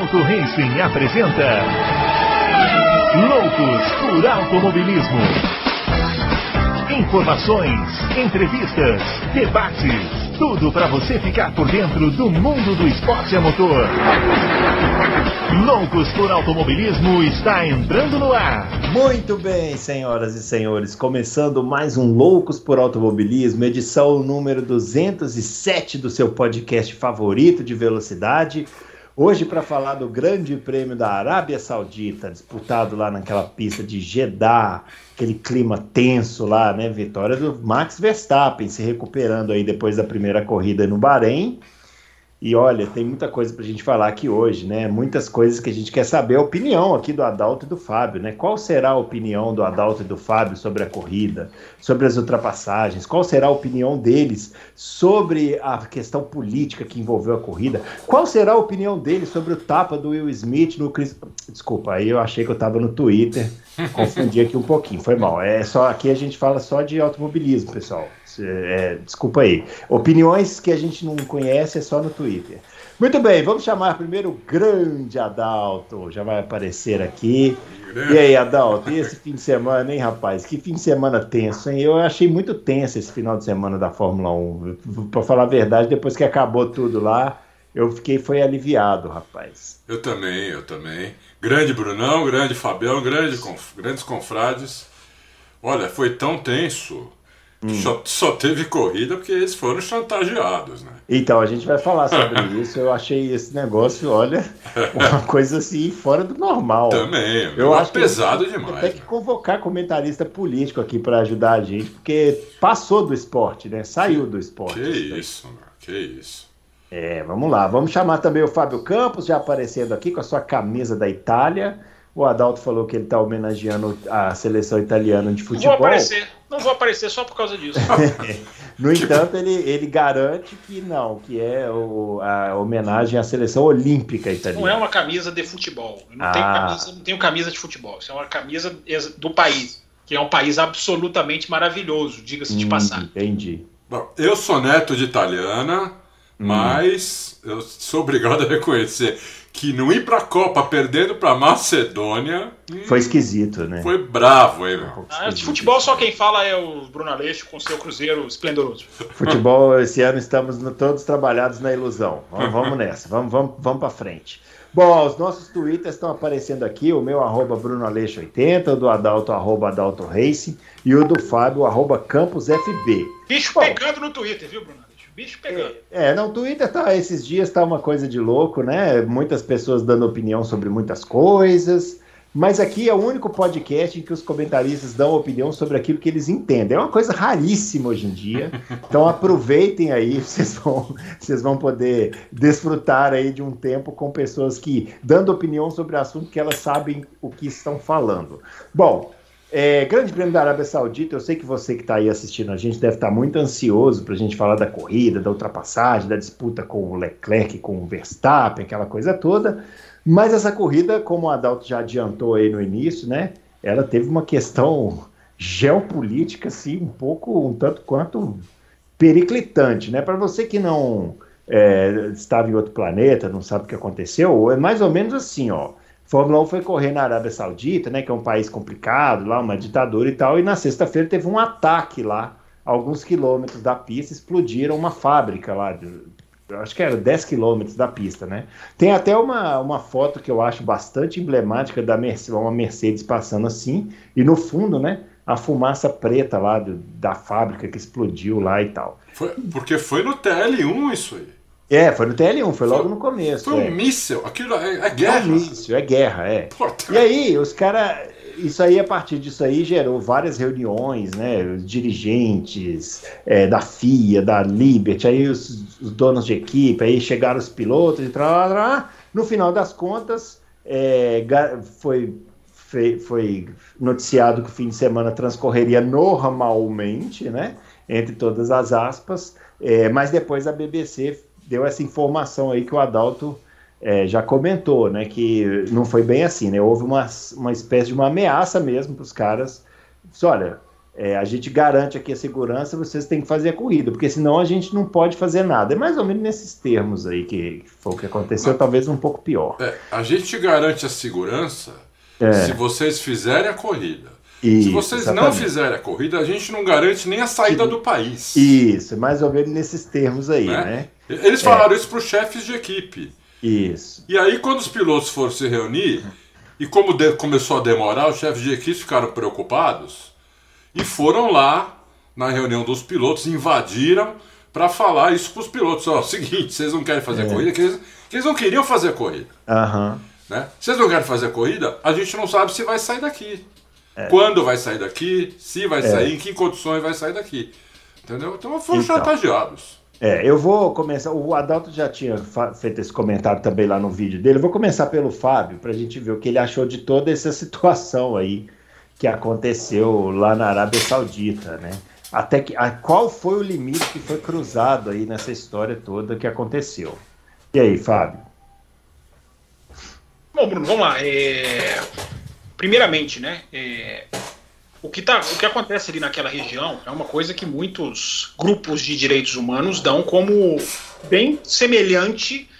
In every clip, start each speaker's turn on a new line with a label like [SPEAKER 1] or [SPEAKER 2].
[SPEAKER 1] Adalto Racing apresenta Loucos por Automobilismo. Informações, entrevistas, debates, tudo para você ficar por dentro do mundo do esporte a motor. Loucos por Automobilismo está entrando no ar.
[SPEAKER 2] Muito bem, senhoras e senhores, começando mais um Loucos por Automobilismo, edição número 207 do seu podcast favorito de velocidade. Hoje, para falar do Grande Prêmio da Arábia Saudita, disputado lá naquela pista de Jeddah, aquele clima tenso lá, né? Vitória do Max Verstappen se recuperando aí depois da primeira corrida no Bahrein. E olha, tem muita coisa para a gente falar aqui hoje, né? Muitas coisas que a gente quer saber a opinião aqui do Adalto e do Fábio, né? Qual será a opinião do Adalto e do Fábio sobre a corrida, sobre as ultrapassagens? Qual será a opinião deles sobre a questão política que envolveu a corrida? Qual será a opinião deles sobre o tapa do Will Smith no Chris... Desculpa, aí eu achei que eu estava no Twitter, confundi aqui um pouquinho, foi mal. É só aqui a gente fala só de automobilismo, pessoal. É, desculpa aí. Opiniões que a gente não conhece é só no Twitter. Muito bem, vamos chamar primeiro o grande Adalto. Já vai aparecer aqui. E aí, Adalto, e esse fim de semana, hein, rapaz? Que fim de semana tenso, hein? Eu achei muito tenso esse final de semana da Fórmula 1. Para falar a verdade, depois que acabou tudo lá, eu fiquei foi aliviado, rapaz.
[SPEAKER 3] Eu também, eu também. Grande Brunão, grande Fabião, grande, conf, grandes confrades. Olha, foi tão tenso Hum. Só, só, teve corrida porque eles foram chantageados, né?
[SPEAKER 2] Então, a gente vai falar sobre isso. Eu achei esse negócio, olha, uma coisa assim, fora do normal.
[SPEAKER 3] Também, eu acho pesado que demais.
[SPEAKER 2] Tem que convocar comentarista político aqui para ajudar a gente, porque passou do esporte, né? Saiu do esporte.
[SPEAKER 3] Que isso, mano. que isso.
[SPEAKER 2] É, vamos lá. Vamos chamar também o Fábio Campos, já aparecendo aqui com a sua camisa da Itália. O Adalto falou que ele está homenageando a seleção italiana de futebol.
[SPEAKER 4] Não vou aparecer, não vou aparecer só por causa disso.
[SPEAKER 2] no entanto, ele, ele garante que não, que é o, a homenagem à seleção olímpica italiana.
[SPEAKER 4] Não é uma camisa de futebol. Eu não, ah. tenho camisa, não tenho camisa de futebol. Isso é uma camisa do país, que é um país absolutamente maravilhoso, diga-se de hum, passagem.
[SPEAKER 2] Entendi.
[SPEAKER 3] Bom, eu sou neto de italiana, hum. mas eu sou obrigado a reconhecer que não ir pra Copa perdendo pra Macedônia.
[SPEAKER 2] Foi esquisito, né?
[SPEAKER 3] Foi bravo, hein, meu?
[SPEAKER 4] Ah, de futebol só quem fala é o Bruno Aleixo com seu Cruzeiro esplendoroso.
[SPEAKER 2] Futebol, esse ano estamos todos trabalhados na ilusão. Vamos, vamos nessa, vamos, vamos, vamos pra frente. Bom, os nossos twitters estão aparecendo aqui, o meu arroba BrunoAleixo80, o do Adalto, arroba Adalto Racing, e o do Fábio, arroba CampusFB.
[SPEAKER 4] Bicho Bom, pegando no Twitter, viu, Bruno? Bicho pegando.
[SPEAKER 2] É, é, não, o Twitter tá, esses dias tá uma coisa de louco, né? Muitas pessoas dando opinião sobre muitas coisas. Mas aqui é o único podcast em que os comentaristas dão opinião sobre aquilo que eles entendem. É uma coisa raríssima hoje em dia. Então aproveitem aí, vocês vão, vocês vão poder desfrutar aí de um tempo com pessoas que dando opinião sobre assunto que elas sabem o que estão falando. Bom, é, grande Prêmio da Arábia Saudita, eu sei que você que está aí assistindo a gente deve estar tá muito ansioso para a gente falar da corrida, da ultrapassagem, da disputa com o Leclerc, com o Verstappen, aquela coisa toda. Mas essa corrida, como o Adalto já adiantou aí no início, né? Ela teve uma questão geopolítica, assim, um pouco, um tanto quanto periclitante, né? Para você que não é, estava em outro planeta, não sabe o que aconteceu, é mais ou menos assim, ó. Fórmula 1 foi correr na Arábia Saudita, né, que é um país complicado, lá uma ditadura e tal, e na sexta-feira teve um ataque lá, alguns quilômetros da pista, explodiram uma fábrica lá, acho que era 10 quilômetros da pista, né? Tem até uma, uma foto que eu acho bastante emblemática da Mercedes, uma Mercedes passando assim, e no fundo, né, a fumaça preta lá do, da fábrica que explodiu lá e tal.
[SPEAKER 3] Foi, porque foi no TL1 isso aí.
[SPEAKER 2] É, foi no TL1, foi logo no começo.
[SPEAKER 3] Foi
[SPEAKER 2] um
[SPEAKER 3] é. míssil, aquilo é, é guerra. É um míssil,
[SPEAKER 2] é guerra, é. E aí, os caras. Isso aí, a partir disso aí, gerou várias reuniões, né? Os dirigentes é, da FIA, da Liberty, aí os, os, donos de equipe, aí chegaram os pilotos e tal. No final das contas, é, foi, foi noticiado que o fim de semana transcorreria normalmente, né? Entre todas as aspas, é, mas depois a BBC deu essa informação aí que o Adalto é, já comentou, né? Que não foi bem assim, né? Houve uma, uma espécie de uma ameaça mesmo para os caras. Disse, olha, é, a gente garante aqui a segurança, vocês têm que fazer a corrida, porque senão a gente não pode fazer nada. É mais ou menos nesses termos aí que, que foi o que aconteceu, Mas, talvez um pouco pior.
[SPEAKER 3] É, a gente garante a segurança é. se vocês fizerem a corrida. Isso, se vocês exatamente. não fizerem a corrida, a gente não garante nem a saída do país.
[SPEAKER 2] Isso, mais ou menos nesses termos aí, né? né?
[SPEAKER 3] Eles falaram é. isso para os chefes de equipe.
[SPEAKER 2] Isso.
[SPEAKER 3] E aí, quando os pilotos foram se reunir, e como de, começou a demorar, os chefes de equipe ficaram preocupados e foram lá na reunião dos pilotos, invadiram para falar isso para os pilotos. Ó, seguinte, vocês não querem fazer é. corrida, que eles, que eles não queriam fazer corrida.
[SPEAKER 2] Uhum.
[SPEAKER 3] Né? Vocês não querem fazer corrida? A gente não sabe se vai sair daqui. É. Quando vai sair daqui, se vai é. sair, em que condições vai sair daqui. Entendeu? Então foram então, chantageados.
[SPEAKER 2] É, eu vou começar. O Adalto já tinha feito esse comentário também lá no vídeo dele. Eu vou começar pelo Fábio, para a gente ver o que ele achou de toda essa situação aí que aconteceu lá na Arábia Saudita, né? Até que, a, qual foi o limite que foi cruzado aí nessa história toda que aconteceu? E aí, Fábio?
[SPEAKER 4] Bom, Bruno, vamos lá. É... Primeiramente, né? É... O que, tá, o que acontece ali naquela região é uma coisa que muitos grupos de direitos humanos dão como bem semelhante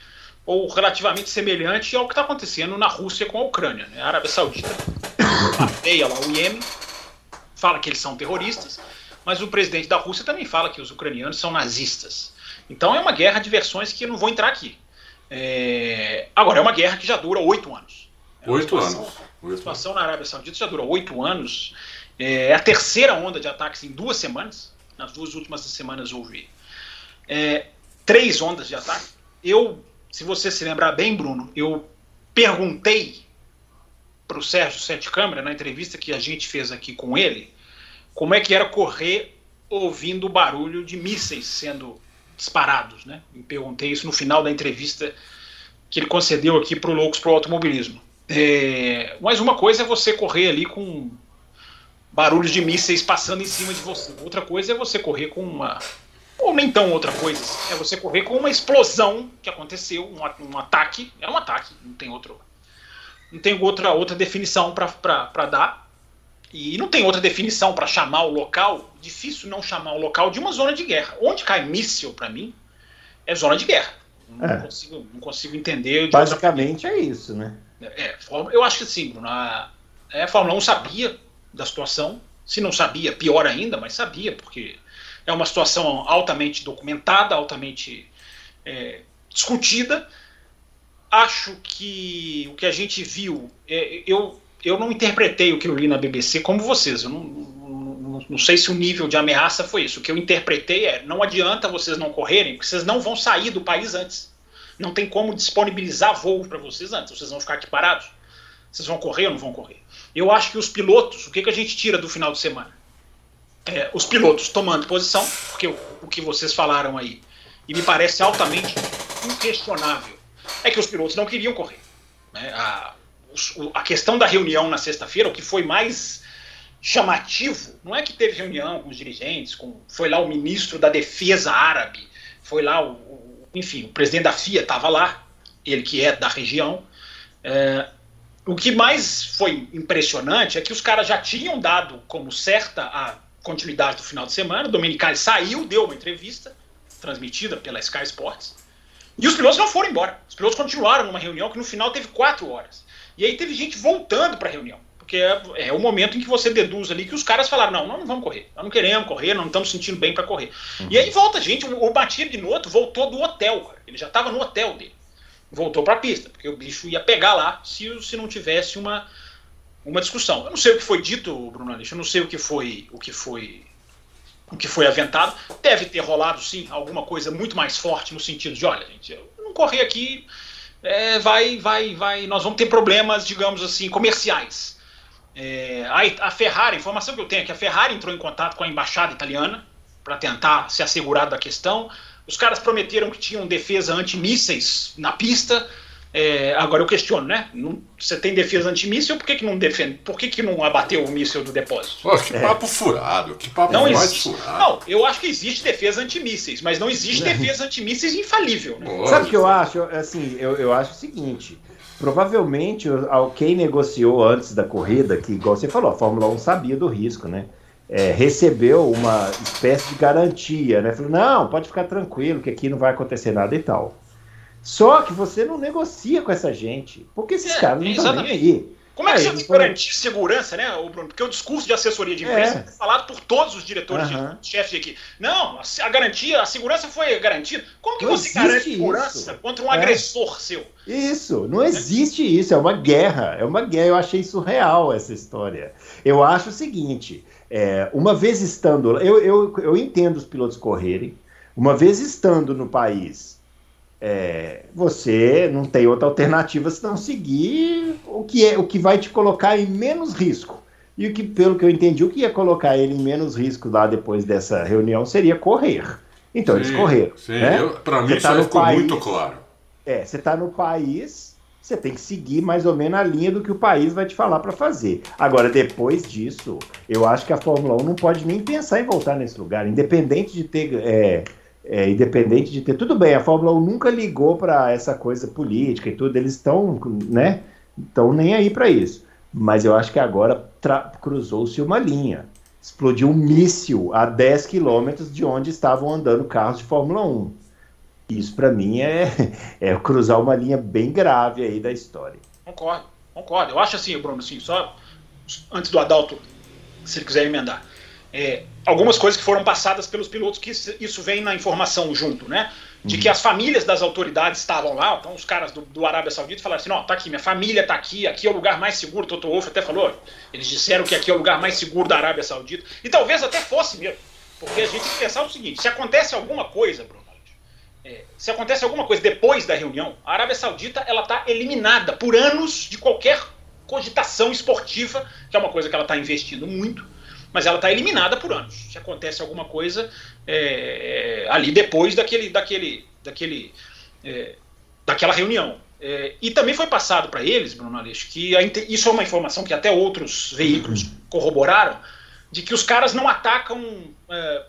[SPEAKER 4] ou relativamente semelhante ao que está acontecendo na Rússia com a Ucrânia. Né? A Arábia Saudita bateia lá o Iêmen, fala que eles são terroristas, mas o presidente da Rússia também fala que os ucranianos são nazistas. Então é uma guerra de versões que eu não vou entrar aqui. É... Agora, é uma guerra que já dura oito anos.
[SPEAKER 3] É oito anos.
[SPEAKER 4] A situação na Arábia Saudita já dura oito anos. É a terceira onda de ataques em duas semanas. Nas duas últimas semanas houve é, três ondas de ataque. Eu, se você se lembrar bem, Bruno, eu perguntei para o Sérgio Sete Câmara, na entrevista que a gente fez aqui com ele, como é que era correr ouvindo o barulho de mísseis sendo disparados. Né? Perguntei isso no final da entrevista que ele concedeu aqui para o Loucos para o Automobilismo. É, mas uma coisa é você correr ali com barulhos de mísseis passando em cima de você. Outra coisa é você correr com uma. Ou nem tão outra coisa. É você correr com uma explosão que aconteceu, um, um ataque. É um ataque, não tem outro. Não tem outra, outra definição para dar. E não tem outra definição para chamar o local. Difícil não chamar o local de uma zona de guerra. Onde cai míssil, para mim, é zona de guerra. Não, é. consigo, não consigo entender.
[SPEAKER 2] Basicamente é isso, né?
[SPEAKER 4] É, eu acho que sim, Bruno. A, é, a Fórmula 1 sabia da situação. Se não sabia, pior ainda, mas sabia, porque é uma situação altamente documentada, altamente é, discutida. Acho que o que a gente viu, é, eu, eu não interpretei o que eu li na BBC como vocês. Eu não, não, não, sei se o nível de ameaça foi isso. O que eu interpretei é: não adianta vocês não correrem, porque vocês não vão sair do país antes. Não tem como disponibilizar voo para vocês antes. Vocês vão ficar aqui parados. Vocês vão correr ou não vão correr? Eu acho que os pilotos, o que, que a gente tira do final de semana? É, os pilotos tomando posição, porque o, o que vocês falaram aí, e me parece altamente inquestionável, é que os pilotos não queriam correr. Né? A, a questão da reunião na sexta-feira, o que foi mais chamativo, não é que teve reunião com os dirigentes, com, foi lá o ministro da defesa árabe, foi lá o, enfim, o presidente da FIA estava lá, ele que é da região, é, o que mais foi impressionante é que os caras já tinham dado como certa a continuidade do final de semana. O Domenicali saiu, deu uma entrevista transmitida pela Sky Sports. E os pilotos não foram embora. Os pilotos continuaram numa reunião que no final teve quatro horas. E aí teve gente voltando para a reunião. Porque é, é, o momento em que você deduz ali que os caras falaram: não, nós não vamos correr. Nós não queremos correr, não estamos sentindo bem para correr. Uhum. E aí volta gente. O, o Batir de Noto voltou do hotel, cara. Ele já estava no hotel dele voltou para a pista, porque o bicho ia pegar lá se, se não tivesse uma, uma discussão. Eu não sei o que foi dito, Bruno Aleixo, eu não sei o que foi o que foi o que foi aventado. Deve ter rolado sim alguma coisa muito mais forte no sentido de, olha, gente, eu não correr aqui, é, vai, vai, vai, nós vamos ter problemas, digamos assim, comerciais. É, a, a Ferrari, a informação que eu tenho é que a Ferrari entrou em contato com a embaixada italiana para tentar se assegurar da questão. Os caras prometeram que tinham defesa antimísseis na pista. É, agora eu questiono, né? Não, você tem defesa antimíssil, por que, que não defende? Por que, que não abateu o míssil do depósito?
[SPEAKER 3] Pô, que é. papo furado, que papo
[SPEAKER 4] não mais existe, furado. Não, eu acho que existe defesa antimísseis, mas não existe defesa antimísseis infalível. Né?
[SPEAKER 2] Sabe o que eu acho? Assim, eu, eu acho o seguinte. Provavelmente quem negociou antes da corrida, que igual você falou, a Fórmula 1 sabia do risco, né? é, recebeu uma espécie de garantia, né? Falou, não, pode ficar tranquilo que aqui não vai acontecer nada e tal. Só que você não negocia com essa gente, porque esses
[SPEAKER 4] É,
[SPEAKER 2] caras não estão nem aí.
[SPEAKER 4] Como é que
[SPEAKER 2] Aí,
[SPEAKER 4] você
[SPEAKER 2] eles
[SPEAKER 4] garante segurança, né, Bruno? Porque o discurso de assessoria de imprensa
[SPEAKER 2] É.
[SPEAKER 4] é falado por todos os diretores,
[SPEAKER 2] Aham.
[SPEAKER 4] de chefes de equipe. Não, a, garantia, a segurança foi garantida. Como que
[SPEAKER 2] Não
[SPEAKER 4] você garante segurança contra um
[SPEAKER 2] É.
[SPEAKER 4] agressor seu?
[SPEAKER 2] Isso, não existe isso, é uma guerra, é uma guerra. Eu achei surreal essa história. Eu acho o seguinte: é, uma vez estando, eu, eu, eu entendo os pilotos correrem, uma vez estando no país, é, você não tem outra alternativa senão seguir o que é o que vai te colocar em menos risco. E o que, pelo que eu entendi, o que ia colocar ele em menos risco lá depois dessa reunião seria correr. Então eles
[SPEAKER 3] Sim,
[SPEAKER 2] correram.
[SPEAKER 3] Sim,
[SPEAKER 2] né?
[SPEAKER 3] pra mim isso
[SPEAKER 2] tá no
[SPEAKER 3] ficou
[SPEAKER 2] país,
[SPEAKER 3] muito claro.
[SPEAKER 2] É, você está no país, você tem que seguir mais ou menos a linha do que o país vai te falar para fazer. Agora, depois disso, eu acho que a Fórmula 1 não pode nem pensar em voltar nesse lugar, independente de ter. É, é, independente de ter. Tudo bem, a Fórmula 1 nunca ligou para essa coisa política e tudo, eles estão, né? Estão nem aí para isso. Mas eu acho que agora cruzou-se uma linha. Explodiu um míssil a 10 quilômetros de onde estavam andando carros de Fórmula 1. Isso para mim é, é cruzar uma linha bem grave aí da história.
[SPEAKER 4] Concordo, concordo. Eu acho assim, Bruno, assim, só antes do Adalto, se ele quiser emendar. É, algumas coisas que foram passadas pelos pilotos, que isso, vem na informação junto, né? De que as famílias das autoridades estavam lá, então os caras do, do Arábia Saudita falaram assim: não, tá aqui, minha família tá aqui, aqui é o lugar mais seguro. Toto Wolff até falou, eles disseram que aqui é o lugar mais seguro da Arábia Saudita. E talvez até fosse mesmo, porque a gente tem que pensar o seguinte: se acontece alguma coisa, Bruno, é, se acontece alguma coisa depois da reunião, a Arábia Saudita ela está eliminada por anos de qualquer cogitação esportiva, que é uma coisa que ela está investindo muito, mas ela está eliminada por anos. Se acontece alguma coisa é, é, ali depois daquele, daquele, daquele, é, daquela reunião. É, e também foi passado para eles, Bruno Aleixo, que a isso é uma informação que até outros veículos corroboraram, de que os caras não atacam é,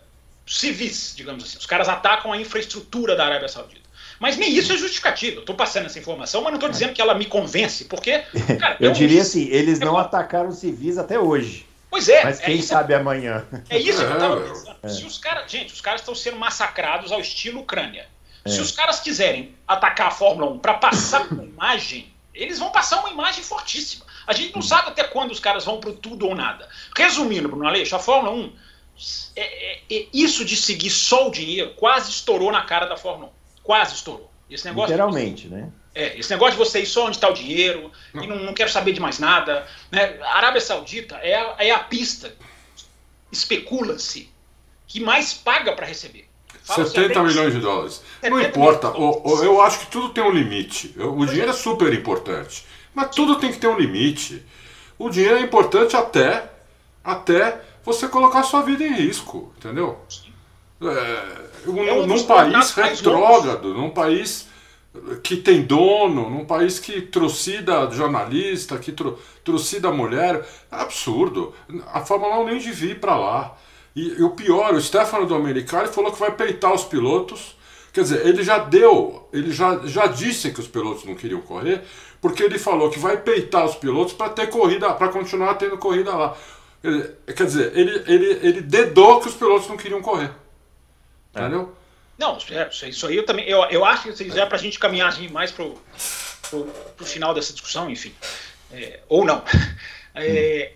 [SPEAKER 4] civis, digamos assim. Os caras atacam a infraestrutura da Arábia Saudita. Mas nem isso é justificativo. Eu estou passando essa informação, mas não estou dizendo que ela me convence, porque. Cara,
[SPEAKER 2] Eu
[SPEAKER 4] é um-
[SPEAKER 2] diria assim, eles
[SPEAKER 4] é
[SPEAKER 2] não atacaram civis até hoje.
[SPEAKER 4] Pois é.
[SPEAKER 2] Mas
[SPEAKER 4] é
[SPEAKER 2] quem
[SPEAKER 4] isso-
[SPEAKER 2] sabe amanhã.
[SPEAKER 4] É isso que eu
[SPEAKER 3] É,
[SPEAKER 4] tava
[SPEAKER 3] meu.
[SPEAKER 4] pensando. Se os caras, gente, os caras estão sendo massacrados ao estilo Ucrânia.
[SPEAKER 2] É.
[SPEAKER 4] Se os caras quiserem atacar a Fórmula 1 para passar uma imagem, eles vão passar uma imagem fortíssima. A gente não sabe até quando os caras vão pro tudo ou nada. Resumindo, Bruno Aleixo, a Fórmula 1, é- é- é- isso de seguir só o dinheiro quase estourou na cara da Fórmula 1. Quase estourou. Esse negócio
[SPEAKER 2] Literalmente, né?
[SPEAKER 4] É, esse negócio de você ir só onde está o dinheiro e não, não quero saber de mais nada. Né? A Arábia Saudita é a, é a pista, especula-se, que mais paga para receber. Fala-se
[SPEAKER 3] 70
[SPEAKER 4] até-
[SPEAKER 3] milhões de dólares. Não
[SPEAKER 4] 70
[SPEAKER 3] importa, o- o- eu acho que tudo tem um limite. O dinheiro é super importante, mas tudo tem que ter um limite. O dinheiro é importante até, até você colocar sua vida em risco, entendeu? É, um-
[SPEAKER 4] É um
[SPEAKER 3] num país retrógrado, num país que tem dono, num país que trucida jornalista, que tru, trucida mulher, é absurdo. A Fórmula 1 nem devia ir para lá. E, e o pior, o Stefano Domenicali falou que vai peitar os pilotos. Quer dizer, ele já deu, ele já, já disse que os pilotos não queriam correr, porque ele falou que vai peitar os pilotos para ter corrida, para continuar tendo corrida lá. Ele- quer dizer, ele, ele, ele dedou que os pilotos não queriam correr. Entendeu?
[SPEAKER 4] Não, é, isso- isso aí eu também. Eu, eu acho que se quiser para a gente caminhar assim, mais pro, pro final dessa discussão, enfim. É, ou não. É,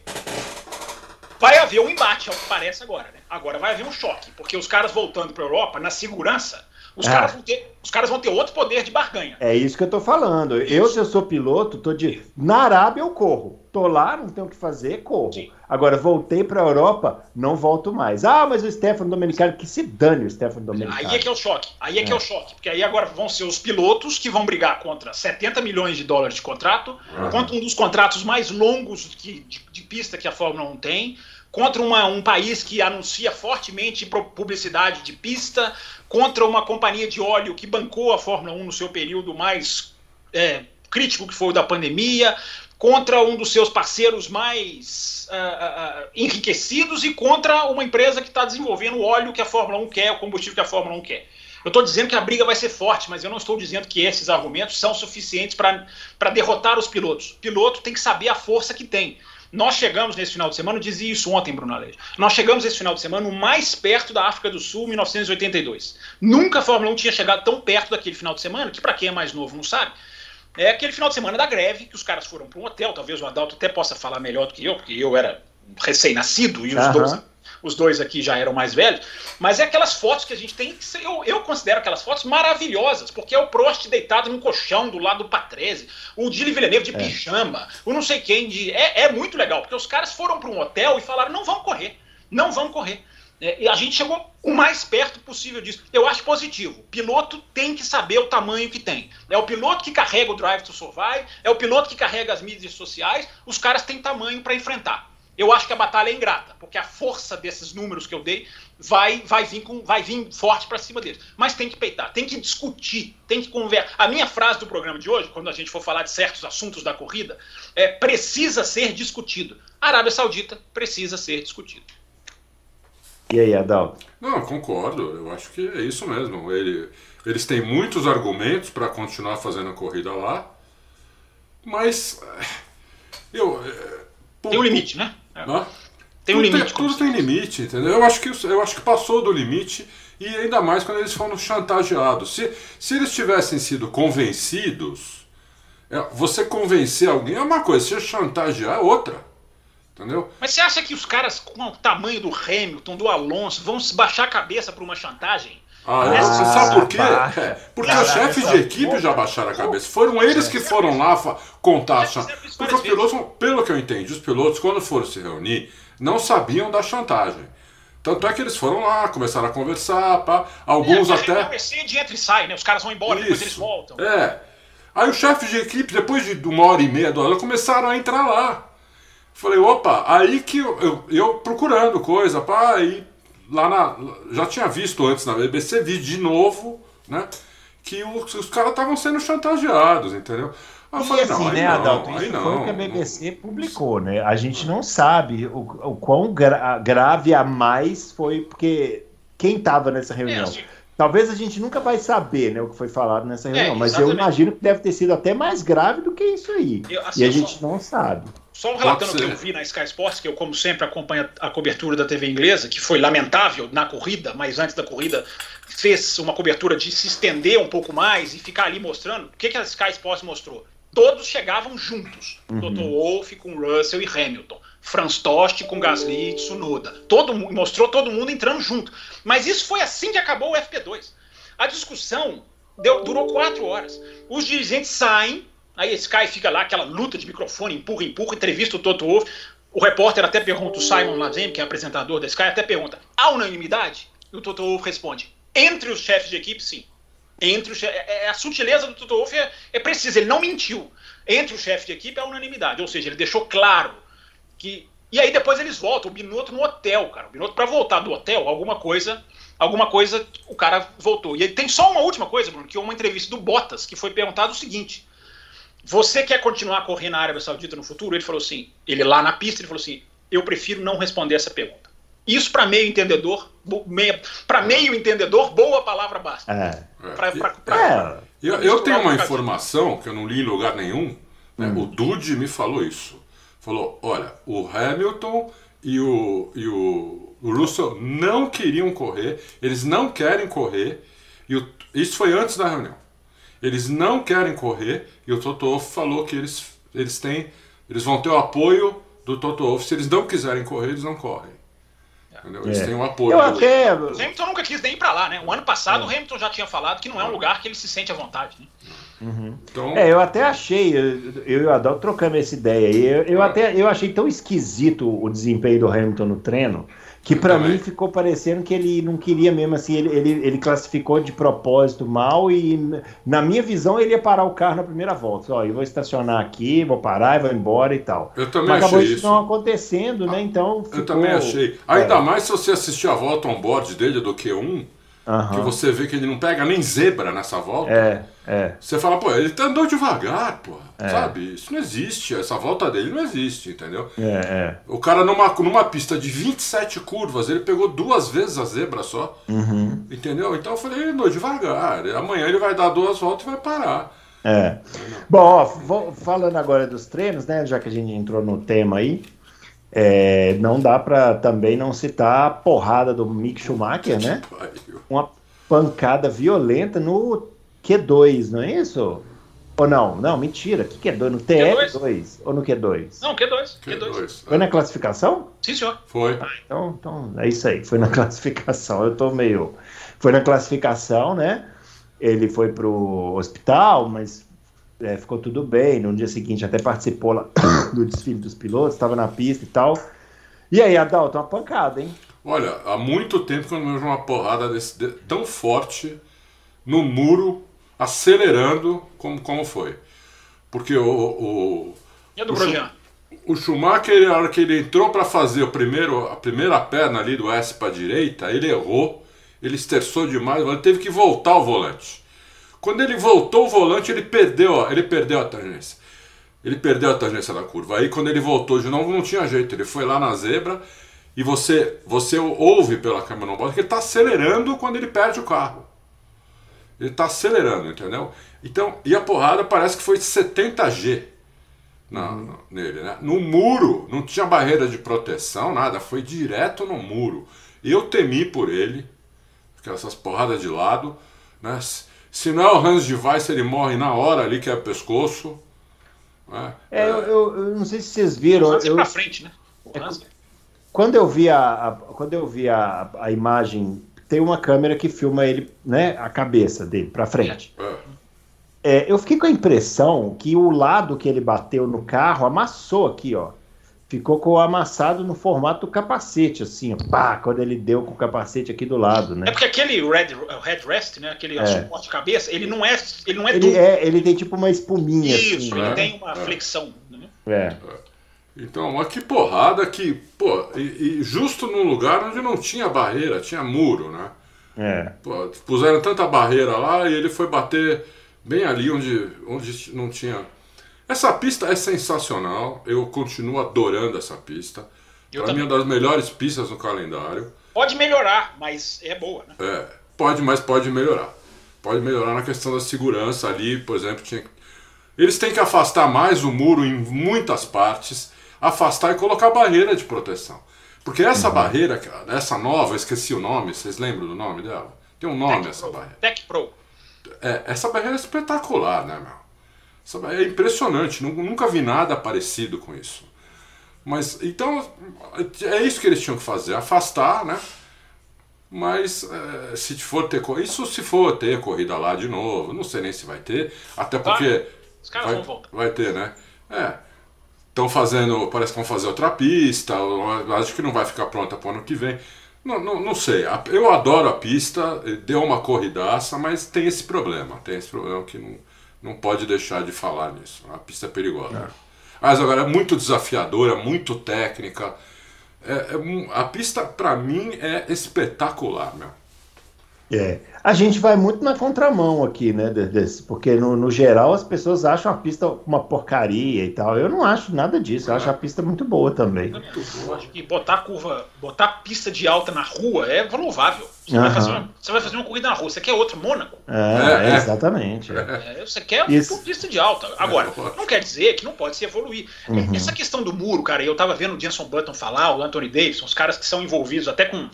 [SPEAKER 4] vai haver um embate, é o que parece agora. Né? Agora vai haver um choque, porque os caras voltando para a Europa, na segurança, os,
[SPEAKER 2] Ah.
[SPEAKER 4] caras vão ter, os caras vão ter outro poder de barganha.
[SPEAKER 2] É isso que eu tô falando. Eu, se eu sou piloto, tô de. Na Arábia eu corro. Tô lá, não tenho o que fazer, corro.
[SPEAKER 4] Sim.
[SPEAKER 2] Agora, voltei pra Europa, não volto mais. Ah, mas o Stefano Domenicali, que se dane o Stefano Domenicali.
[SPEAKER 4] Aí é que é o choque. Aí é que é.
[SPEAKER 2] É.
[SPEAKER 4] o choque. Porque aí agora vão ser os pilotos que vão brigar contra 70 milhões de dólares de contrato,
[SPEAKER 3] Uhum.
[SPEAKER 4] contra um dos contratos mais longos que- de, de pista que a Fórmula 1 tem, contra uma- um país que anuncia fortemente publicidade de pista, contra uma companhia de óleo que bancou a Fórmula 1 no seu período mais é, crítico que foi o da pandemia, contra um dos seus parceiros mais ah, ah, enriquecidos e contra uma empresa que está desenvolvendo o óleo que a Fórmula 1 quer, o combustível que a Fórmula 1 quer. Eu estou dizendo que a briga vai ser forte, mas eu não estou dizendo que esses argumentos são suficientes para derrotar os pilotos. O piloto tem que saber a força que tem. Nós chegamos nesse final de semana, eu dizia isso ontem, Bruno Aleixo. Nós chegamos esse final de semana o mais perto da África do Sul, 1982. Nunca a Fórmula 1 tinha chegado tão perto daquele final de semana, que para quem é mais novo não sabe, é aquele final de semana da greve, que os caras foram para um hotel, talvez o Adalto até possa falar melhor do que eu, porque eu era recém-nascido e os, uhum. dois, os dois aqui já eram mais velhos, mas é aquelas fotos que a gente tem, eu, eu considero aquelas fotos maravilhosas, porque é o Prost deitado num colchão do lado do Patrese, o Dili Villeneuve de é. pijama, o não sei quem de... É, é muito legal, porque os caras foram para um hotel e falaram, não vão correr, não vão correr. É, e a gente chegou o mais perto possível disso. Eu acho positivo. O piloto tem que saber o tamanho que tem. É o piloto que carrega o Drive to Survive, é o piloto que carrega as mídias sociais. Os caras têm tamanho para enfrentar. Eu acho que a batalha é ingrata, porque a força desses números que eu dei vai, vai, vir, com, vai vir forte para cima deles. Mas tem que peitar, tem que discutir, tem que conversar. A minha frase do programa de hoje, quando a gente for falar de certos assuntos da corrida, é precisa ser discutido. A Arábia Saudita precisa ser discutido.
[SPEAKER 2] E aí, Adalto?
[SPEAKER 3] Não, concordo. Eu acho que é isso mesmo. Ele, eles têm muitos argumentos para continuar fazendo a corrida lá, mas eh, eu
[SPEAKER 4] eh, tem um limite, né?
[SPEAKER 3] É. Tem um tudo limite. Tem, tudo tem limite, entendeu? Eu acho que eu acho que passou do limite e ainda mais quando eles foram chantageados. Se, se eles tivessem sido convencidos, é, você convencer alguém é uma coisa, se chantagear é outra. Entendeu?
[SPEAKER 4] Mas você acha que os caras com o tamanho do Hamilton, do Alonso, vão se baixar a cabeça por uma chantagem?
[SPEAKER 3] Ah, é? você sabe por quê? Porque os chefes de equipe já baixaram a cabeça. Foram eles que foram lá contar a chantagem. Porque os pilotos, pelo que eu entendi, os pilotos, quando foram se reunir, não sabiam da chantagem. Tanto é que eles foram lá, começaram a conversar, pá. alguns é, até.
[SPEAKER 4] É de entra e sai, né? Os caras vão embora, Isso. depois eles voltam.
[SPEAKER 3] É. Aí os chefes de equipe, depois de uma hora e meia, duas horas, começaram a entrar lá. Falei, opa, aí que eu, eu, eu procurando coisa, pá, aí lá na. Já tinha visto antes na BBC, vi de novo, né? Que os, os caras estavam sendo chantageados, entendeu?
[SPEAKER 2] Aí eu e falei, assim, não, né, não, Adalto? Isso não, foi o que a BBC não, publicou, né? A gente não sabe o, o quão gra grave a mais foi, porque quem estava nessa reunião. É, assim, Talvez a gente nunca vai saber né, o que foi falado nessa reunião, é, mas eu imagino que deve ter sido até mais grave do que isso aí. Eu, assim, e a gente só, não sabe.
[SPEAKER 4] Só relatando o que eu vi na Sky Sports, que eu, como sempre, acompanho a cobertura da TV inglesa, que foi lamentável na corrida, mas antes da corrida fez uma cobertura de se estender um pouco mais e ficar ali mostrando. O que, que a Sky Sports mostrou? Todos chegavam juntos. Uhum. Dr. Wolff com Russell e Hamilton. Franz Tost com Gasly e Tsunoda. Todo, mostrou todo mundo entrando junto. Mas isso foi assim que acabou o FP2. A discussão deu, durou quatro horas. Os dirigentes saem, aí Sky fica lá, aquela luta de microfone, empurra, empurra, entrevista o Toto Wolff. O repórter até pergunta, o Simon Lazem, que é apresentador da Sky, até pergunta: há unanimidade? E o Toto Wolff responde: entre os chefes de equipe, sim. Entre os chefes, é, é, a sutileza do Toto Wolff é, é precisa, ele não mentiu. Entre os chefes de equipe, há unanimidade. Ou seja, ele deixou claro que e aí depois eles voltam, o Binotto no hotel, cara. O Binotto para voltar do hotel, alguma coisa, alguma coisa, o cara voltou. E ele tem só uma última coisa, Bruno, que é uma entrevista do Bottas, que foi perguntado o seguinte: Você quer continuar a correr na Arábia Saudita no futuro? Ele falou assim, ele lá na pista, ele falou assim: "Eu prefiro não responder essa pergunta". Isso para meio entendedor, para meio entendedor, boa palavra basta. É. Pra,
[SPEAKER 3] pra, pra, é. eu, eu tenho uma informação que eu não li em lugar nenhum. Né? Hum. O Dude me falou isso falou: olha, o Hamilton e o, e o, o Russell não queriam correr, eles não querem correr, e o, isso foi antes da reunião. Eles não querem correr, e o Toto Wolff falou que eles, eles têm. Eles vão ter o apoio do Toto Wolff. Se eles não quiserem correr, eles não correm. Entendeu? Eles é. têm um apoio. Eu
[SPEAKER 4] até... O Hamilton nunca quis nem ir para lá, né? O ano passado é. o Hamilton já tinha falado que não é um lugar que ele se sente à vontade. Né?
[SPEAKER 2] Uhum. Então... É, eu até achei, eu, e o Adalto trocando essa ideia aí, eu, eu, até eu achei tão esquisito o desempenho do Hamilton no treino, que para mim ficou parecendo que ele não queria mesmo assim, ele, ele, ele, classificou de propósito mal e na minha visão ele ia parar o carro na primeira volta. Ó, eu vou estacionar aqui, vou parar e vou embora e tal.
[SPEAKER 3] Eu também Mas acabou isso
[SPEAKER 2] não acontecendo, né? Então
[SPEAKER 3] ficou... Eu também achei. Ainda é. mais se você assistir a volta on board dele do Q1, Uhum. Que você vê que ele não pega nem zebra nessa volta.
[SPEAKER 2] É, é.
[SPEAKER 3] Você fala, pô, ele andou devagar, pô. É. Sabe? Isso não existe. Essa volta dele não existe, entendeu?
[SPEAKER 2] É, é.
[SPEAKER 3] O cara numa, numa pista de 27 curvas, ele pegou duas vezes a zebra só.
[SPEAKER 2] Uhum.
[SPEAKER 3] Entendeu? Então eu falei, ele andou devagar. Amanhã ele vai dar duas voltas e vai parar.
[SPEAKER 2] É. Bom, ó, falando agora dos treinos, né? Já que a gente entrou no tema aí. É, não dá para também não citar a porrada do Mick Schumacher, né? Uma pancada violenta no Q2, não é isso? Ou não? Não, mentira. O que, que é 2? No TR2 ou no Q2?
[SPEAKER 4] Não, Q2. Q2. Q2.
[SPEAKER 2] Foi na classificação?
[SPEAKER 4] Sim, senhor.
[SPEAKER 3] Foi.
[SPEAKER 2] Ah, então, então, é isso aí. Foi na classificação. Eu tô meio. Foi na classificação, né? Ele foi pro hospital, mas é, ficou tudo bem. No dia seguinte até participou lá do desfile dos pilotos, estava na pista e tal. E aí, Adalto, uma pancada, hein?
[SPEAKER 3] Olha, há muito tempo que eu não vejo uma porrada desse, de, tão forte no muro acelerando como, como foi. Porque o. o
[SPEAKER 4] e a do
[SPEAKER 3] o, o Schumacher, na hora que ele entrou para fazer o primeiro, a primeira perna ali do S para direita, ele errou, ele esterçou demais, ele teve que voltar o volante. Quando ele voltou o volante, ele perdeu, ele perdeu a tangência. Ele perdeu a tangência da curva. Aí quando ele voltou de novo, não tinha jeito. Ele foi lá na zebra e você, você ouve pela câmera no que ele está acelerando quando ele perde o carro. Ele está acelerando, entendeu? Então, e a porrada parece que foi 70G na, uhum. nele, né? No muro, não tinha barreira de proteção, nada, foi direto no muro. Eu temi por ele, essas porradas de lado, né? Se não é o Hans de Weiss, ele morre na hora ali, que é o pescoço.
[SPEAKER 2] Né? É, é... Eu, eu, eu, não sei se vocês viram.
[SPEAKER 4] Hans
[SPEAKER 2] eu,
[SPEAKER 4] pra frente, né?
[SPEAKER 2] É, quando eu vi a, a, quando eu vi a, a imagem tem uma câmera que filma ele, né, a cabeça dele para frente. É. é, eu fiquei com a impressão que o lado que ele bateu no carro amassou aqui, ó. Ficou com o amassado no formato do capacete, assim, ó, pá, quando ele deu com o capacete aqui do lado, né?
[SPEAKER 4] É porque aquele red, headrest, né, aquele é. suporte de cabeça, ele não é, ele não é
[SPEAKER 2] ele
[SPEAKER 4] duro.
[SPEAKER 2] É, ele tem tipo uma espuminha
[SPEAKER 4] Isso,
[SPEAKER 2] assim,
[SPEAKER 4] ele
[SPEAKER 2] né?
[SPEAKER 4] tem uma flexão,
[SPEAKER 2] né? É.
[SPEAKER 3] Então, mas que porrada que, pô, e, e, justo num lugar onde não tinha barreira, tinha muro, né?
[SPEAKER 2] É.
[SPEAKER 3] Pô, puseram tanta barreira lá e ele foi bater bem ali onde, onde não tinha. Essa pista é sensacional, eu continuo adorando essa pista. Para mim é uma das melhores pistas no calendário.
[SPEAKER 4] Pode melhorar, mas é boa, né?
[SPEAKER 3] É, pode, mas pode melhorar. Pode melhorar na questão da segurança ali, por exemplo, tinha eles têm que afastar mais o muro em muitas partes afastar e colocar barreira de proteção. Porque essa uhum. barreira, essa nova, esqueci o nome, vocês lembram do nome dela? Tem um nome Tech essa
[SPEAKER 4] Pro.
[SPEAKER 3] barreira.
[SPEAKER 4] Tech Pro.
[SPEAKER 3] É, essa barreira é espetacular, né, meu? É impressionante, nunca vi nada parecido com isso. Mas, então, é isso que eles tinham que fazer, afastar, né? Mas é, se for ter isso se for ter corrida lá de novo, não sei nem se vai ter, até porque
[SPEAKER 4] Os caras vai,
[SPEAKER 3] vai ter, né? É, Estão fazendo, parece que vão fazer outra pista, acho que não vai ficar pronta para o ano que vem. Não, não, não sei, eu adoro a pista, deu uma corridaça, mas tem esse problema, tem esse problema que não, não pode deixar de falar nisso. A pista é perigosa. É. Mas agora é muito desafiadora, muito técnica. É, é a pista, para mim, é espetacular, meu.
[SPEAKER 2] É. A gente vai muito na contramão aqui, né? Desse, porque no, no, geral as pessoas acham a pista uma porcaria e tal. Eu não acho nada disso. Eu acho a pista muito boa também.
[SPEAKER 4] Eu acho que botar curva, botar pista de alta na rua é louvável. Você, uhum. vai fazer uma, você vai fazer uma corrida na rua. Você quer outra, Mônaco?
[SPEAKER 2] É, é exatamente.
[SPEAKER 4] É, você quer Isso. pista de alta. Agora, não quer dizer que não pode se evoluir. Uhum. Essa questão do muro, cara, eu tava vendo o Jenson Button falar, o Anthony Davidson, os caras que são envolvidos até com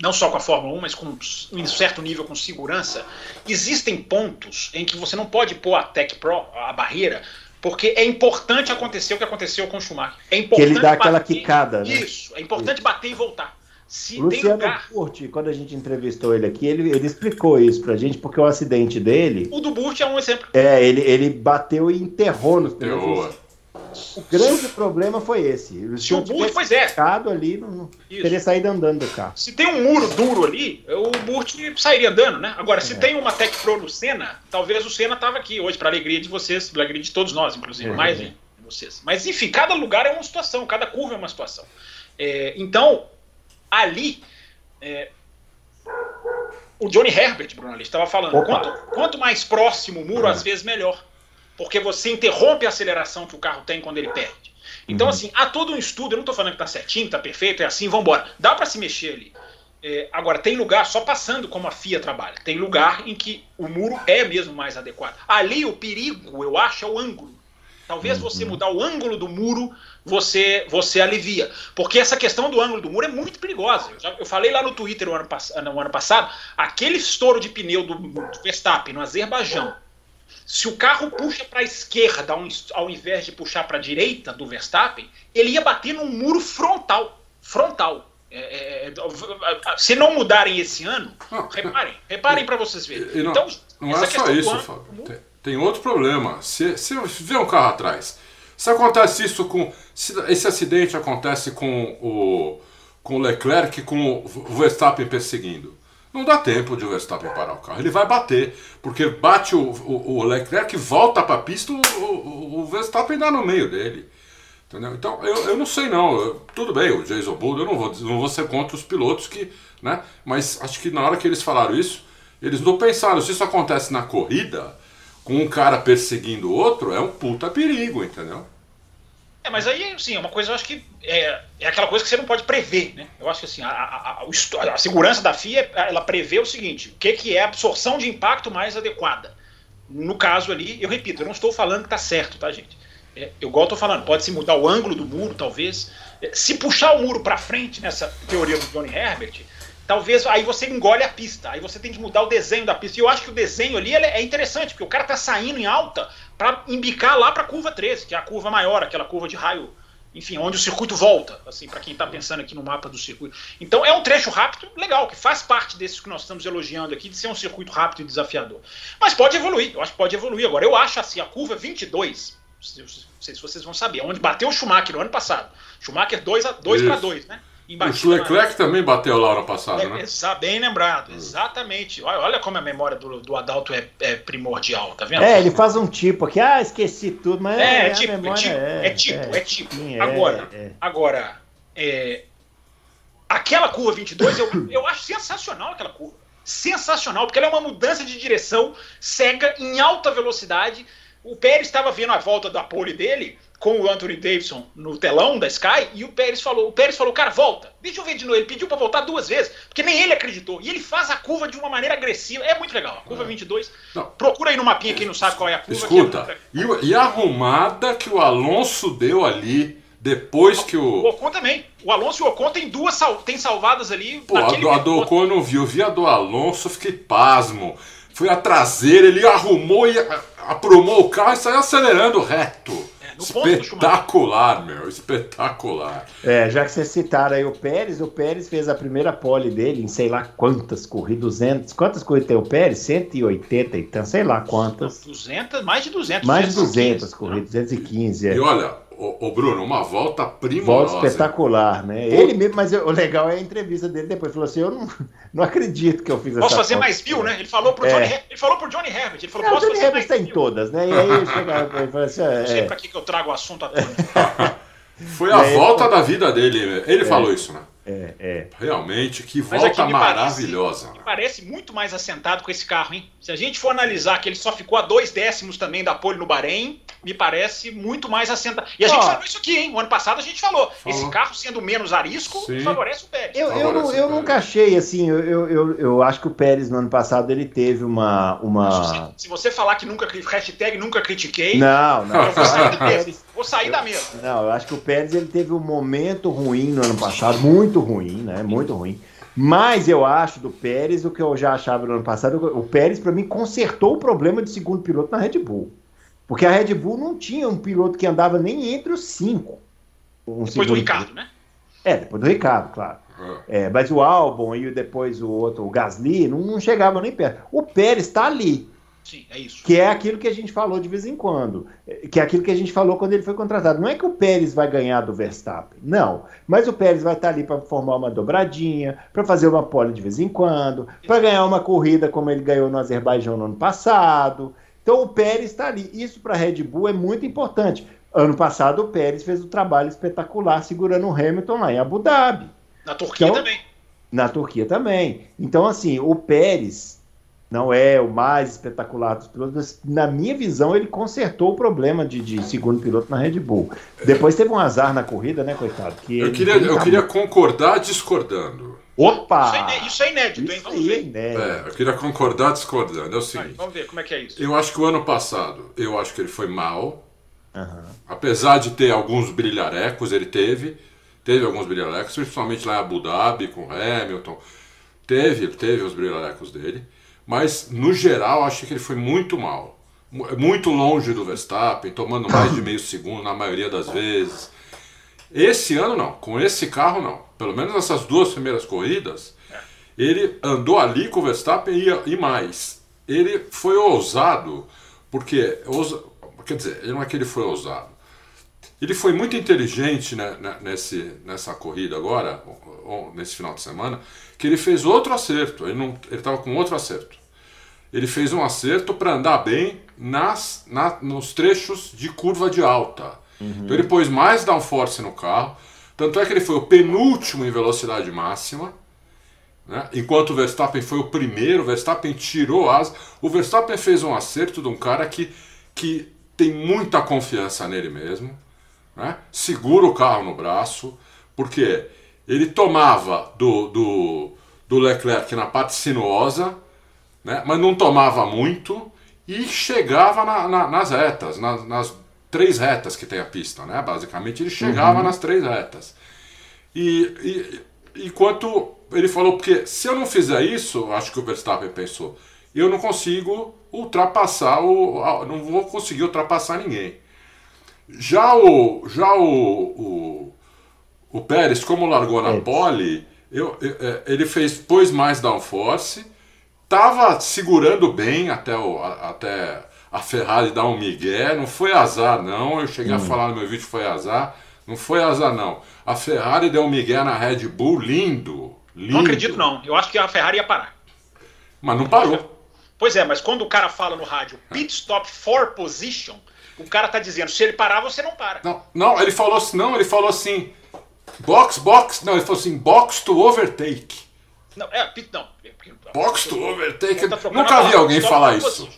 [SPEAKER 4] não só com a Fórmula 1, mas com um certo nível com segurança, existem pontos em que você não pode pôr a Tech Pro, a barreira, porque é importante acontecer o que aconteceu com o Schumacher. É importante
[SPEAKER 2] que ele dá aquela quicada. Né?
[SPEAKER 4] Isso, é importante isso. bater e voltar.
[SPEAKER 2] Se Luciano lugar... Curti, quando a gente entrevistou ele aqui, ele, ele explicou isso pra gente, porque o acidente dele.
[SPEAKER 4] O do Burt é um exemplo.
[SPEAKER 2] É, ele, ele bateu e enterrou nos pneus. O grande problema foi esse.
[SPEAKER 4] Se o Burt, pois é.
[SPEAKER 2] ali, não, teria saído andando do carro.
[SPEAKER 4] Se tem um muro duro ali, o Burt sairia andando, né? Agora, se é. tem uma Tech Pro no Senna, talvez o Senna estava aqui hoje, para alegria de vocês, para alegria de todos nós, inclusive, é. mais de vocês. Mas, enfim, cada lugar é uma situação, cada curva é uma situação. É, então, ali, é, o Johnny Herbert, Bruno, ali estava falando, quanto, quanto, mais próximo o muro, é. às vezes melhor porque você interrompe a aceleração que o carro tem quando ele perde. Então, uhum. assim, há todo um estudo, eu não estou falando que está certinho, está perfeito, é assim, vamos embora. Dá para se mexer ali. É, agora, tem lugar, só passando como a FIA trabalha, tem lugar em que o muro é mesmo mais adequado. Ali o perigo, eu acho, é o ângulo. Talvez você mudar o ângulo do muro, você você alivia. Porque essa questão do ângulo do muro é muito perigosa. Eu, já, eu falei lá no Twitter no ano, no ano, passado, aquele estouro de pneu do, do Verstappen no Azerbaijão, se o carro puxa para a esquerda ao invés de puxar para a direita do Verstappen, ele ia bater num muro frontal. Frontal. É, é, é se não mudarem esse ano, reparem, reparem para vocês verem.
[SPEAKER 3] Não, então, não é só isso, Fábio. Tem, tem, outro problema. Se, se vê um carro atrás, se acontece isso com. Se esse acidente acontece com o, com Leclerc com o Verstappen perseguindo. Não dá tempo de o Verstappen parar o carro. Ele vai bater, porque bate o, o, o Leclerc, volta para a pista, o, o, o Verstappen dá no meio dele. Entendeu? Então, eu, eu não sei não. Eu, tudo bem, o Jason Bull, eu não vou, não vou ser contra os pilotos que. Né? Mas acho que na hora que eles falaram isso, eles não pensaram, se isso acontece na corrida, com um cara perseguindo o outro, é um puta perigo, entendeu?
[SPEAKER 4] É, mas aí, assim, é uma coisa, eu acho que é, é aquela coisa que você não pode prever, né? Eu acho que, assim, a, a, a, a segurança da FIA, ela prevê o seguinte, o que, que é a absorção de impacto mais adequada. No caso ali, eu repito, eu não estou falando que tá certo, tá, gente? É, eu igual estou falando, pode se mudar o ângulo do muro, talvez. É, se puxar o muro para frente nessa teoria do Johnny Herbert, talvez aí você engole a pista, aí você tem que mudar o desenho da pista. E eu acho que o desenho ali é interessante, porque o cara está saindo em alta para embicar lá para a curva 13, que é a curva maior, aquela curva de raio, enfim, onde o circuito volta, assim, para quem está pensando aqui no mapa do circuito. Então é um trecho rápido, legal, que faz parte desses que nós estamos elogiando aqui, de ser um circuito rápido e desafiador. Mas pode evoluir, eu acho que pode evoluir. Agora, eu acho assim, a curva 22, não sei se vocês vão saber, onde bateu o Schumacher no ano passado. Schumacher 2 para 2, né?
[SPEAKER 3] O Leclerc também bateu lá no passado, é, né?
[SPEAKER 4] bem lembrado, exatamente. Olha, olha como a memória do, do Adalto é, é, primordial, tá vendo?
[SPEAKER 2] É, ele faz um tipo aqui, ah, esqueci tudo, mas
[SPEAKER 4] é, é, tipo, é tipo, é, tipo, é, tipo. Sim, agora, agora, aquela curva 22, eu, eu acho sensacional aquela curva. Sensacional, porque ela é uma mudança de direção cega em alta velocidade o Pérez estava vendo a volta da pole dele com o Anthony Davidson no telão da Sky e o Pérez falou, o Pérez falou, cara, volta, deixa eu ver de novo. Ele pediu para voltar duas vezes, porque nem ele acreditou. E ele faz a curva de uma maneira agressiva. É muito legal. A curva 22. Não. Procura aí no mapinha quem não sabe qual é a curva.
[SPEAKER 3] Escuta, é e, e a arrumada que o Alonso deu ali depois que o.
[SPEAKER 4] O Ocon também. O Alonso e o Ocon tem duas sal... tem salvadas ali.
[SPEAKER 3] Pô, a do, a do Ocon eu não vi. Eu vi a do Alonso, fiquei pasmo. Foi a traseira, ele arrumou e aprumou o carro e saiu acelerando reto. É, espetacular, meu, espetacular.
[SPEAKER 2] É, já que vocês citaram aí o Pérez, o Pérez fez a primeira pole dele em sei lá quantas corridas, 200. Quantas corridas tem o Pérez? 180 e então, sei lá quantas.
[SPEAKER 4] 200, mais de 200.
[SPEAKER 2] Mais de 200 corridas, 215.
[SPEAKER 3] É. E olha, Ô, Bruno, uma volta primorosa.
[SPEAKER 2] Volta espetacular, né? Ele mesmo, mas o legal é a entrevista dele depois. Falou assim: Eu não, não acredito que eu fiz
[SPEAKER 4] essa Posso fazer mais mil, né? Ele falou pro, é. Johnny, ele falou pro Johnny Herbert. Ele falou:
[SPEAKER 2] é,
[SPEAKER 4] Posso
[SPEAKER 2] o Johnny Herbert está em todas, né? E aí ele chega e fala assim: é,
[SPEAKER 4] Não sei pra que, que eu trago o assunto à tona.
[SPEAKER 3] Foi a volta da vida dele. Ele é. falou isso, né?
[SPEAKER 2] É, é.
[SPEAKER 3] Realmente, que volta me maravilhosa.
[SPEAKER 4] Parece, me parece muito mais assentado com esse carro, hein? Se a gente for analisar que ele só ficou a dois décimos também da pole no Bahrein, me parece muito mais assentado. E a gente falou isso aqui, hein? O ano passado a gente falou. falou. Esse carro sendo menos arisco Sim. favorece o Pérez.
[SPEAKER 2] Eu, eu, não, eu nunca achei assim. Eu, eu, eu acho que o Pérez no ano passado ele teve uma. uma...
[SPEAKER 4] Se, se você falar que nunca. Hashtag nunca critiquei.
[SPEAKER 2] Não, não. Eu
[SPEAKER 4] vou sair da mesa. Vou sair da mesa.
[SPEAKER 2] Não, eu acho que o Pérez ele teve um momento ruim no ano passado, muito ruim, né? Muito ruim. Mas eu acho do Pérez o que eu já achava no ano passado. O Pérez, para mim, consertou o problema de segundo piloto na Red Bull. Porque a Red Bull não tinha um piloto que andava nem entre os cinco.
[SPEAKER 4] Um depois do Ricardo, piloto. né?
[SPEAKER 2] É, depois do Ricardo, claro. Ah. É, mas o Albon e depois o outro, o Gasly, não, não chegavam nem perto. O Pérez está ali.
[SPEAKER 4] Sim, é isso.
[SPEAKER 2] Que é aquilo que a gente falou de vez em quando. Que é aquilo que a gente falou quando ele foi contratado. Não é que o Pérez vai ganhar do Verstappen, não. Mas o Pérez vai estar ali para formar uma dobradinha, para fazer uma pole de vez em quando, para ganhar uma corrida como ele ganhou no Azerbaijão no ano passado. Então o Pérez está ali. Isso para a Red Bull é muito importante. Ano passado o Pérez fez um trabalho espetacular segurando o Hamilton lá em Abu Dhabi.
[SPEAKER 4] Na Turquia então, também.
[SPEAKER 2] Na Turquia também. Então, assim, o Pérez não é o mais espetacular dos pilotos, mas na minha visão ele consertou o problema de, de segundo piloto na Red Bull. Depois teve um azar na corrida, né, coitado?
[SPEAKER 3] Que eu queria, eu queria concordar discordando.
[SPEAKER 2] Opa!
[SPEAKER 4] Isso é inédito, isso hein? Vamos ver. É
[SPEAKER 3] inédito. É, eu queria concordar discordando. É o seguinte.
[SPEAKER 4] vamos ver como é que é isso.
[SPEAKER 3] Eu acho que o ano passado, eu acho que ele foi mal. Uhum. Apesar de ter alguns brilharecos, ele teve. Teve alguns brilharecos, principalmente lá em Abu Dhabi, com Hamilton. Teve, teve os brilharecos dele. Mas, no geral, acho que ele foi muito mal. Muito longe do Verstappen, tomando mais de meio segundo na maioria das vezes. Esse ano não, com esse carro não. Pelo menos essas duas primeiras corridas, ele andou ali com o Verstappen e, e mais. Ele foi ousado, porque. Ousa, quer dizer, não é que ele foi ousado. Ele foi muito inteligente né, né nesse, nessa corrida agora, nesse final de semana, que ele fez outro acerto. Ele estava com outro acerto. Ele fez um acerto para andar bem nas, na, nos trechos de curva de alta. Uhum. Então ele pôs mais downforce no carro. Tanto é que ele foi o penúltimo em velocidade máxima. Né? Enquanto o Verstappen foi o primeiro, o Verstappen tirou asa. O Verstappen fez um acerto de um cara que, que tem muita confiança nele mesmo. Né? Segura o carro no braço, porque ele tomava do, do, do Leclerc na parte sinuosa, né? mas não tomava muito e chegava na, na, nas retas, nas, nas, três retas que tem a pista, né? basicamente ele chegava uhum. nas três retas. E, e enquanto ele falou, porque se eu não fizer isso, acho que o Verstappen pensou, eu não consigo ultrapassar o. não vou conseguir ultrapassar ninguém. Já o. Já o, o o Pérez, como largou na pole, eu, eu, é, ele fez, pôs mais downforce, estava segurando bem até, o, a, até a Ferrari dar um migué, não foi azar não, eu cheguei hum. a falar no meu vídeo que foi azar, não foi azar não. A Ferrari deu um migué na Red Bull, lindo, lindo.
[SPEAKER 4] Não acredito não, eu acho que a Ferrari ia parar.
[SPEAKER 3] Mas não parou.
[SPEAKER 4] Pois é, mas quando o cara fala no rádio pit stop for position, o cara tá dizendo, se ele parar, você não para.
[SPEAKER 3] Não, não ele falou assim, não, ele falou assim, Box, box, não, ele falou assim, box to overtake.
[SPEAKER 4] Não, é, não.
[SPEAKER 3] Box to overtake. Tá Nunca vi alguém falar isso.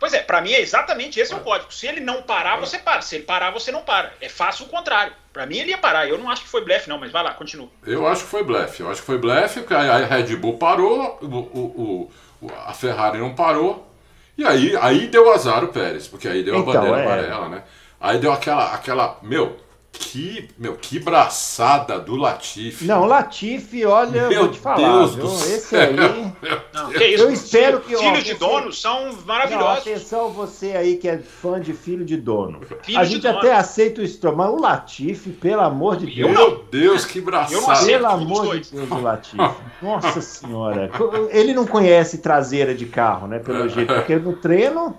[SPEAKER 4] Pois é, para mim é exatamente esse é o código. Se ele não parar, você para. Se ele parar, você não para. É fácil o contrário. Para mim ele ia parar. Eu não acho que foi blefe, não, mas vai lá, continua.
[SPEAKER 3] Eu acho que foi blefe. Eu acho que foi blefe, porque a Red Bull parou, o, o, o, a Ferrari não parou. E aí, aí deu azar o Pérez, porque aí deu então, a bandeira é. amarela, né? Aí deu aquela, aquela. Meu, que, meu, que braçada do Latifi.
[SPEAKER 2] Não, Latifi, olha, meu vou te falar, Deus viu? Esse aí.
[SPEAKER 4] Não, que isso? Eu espero que. Filhos de dono são maravilhosos. Não,
[SPEAKER 2] atenção, você aí que é fã de filho de dono. Filho a gente até dono. aceita o Stroll, mas o Latifi, pelo amor de Deus.
[SPEAKER 3] Meu Deus, que braçada.
[SPEAKER 2] Pelo amor de Deus, o Latifi. Nossa senhora. Ele não conhece traseira de carro, né? Pelo jeito, porque no treino.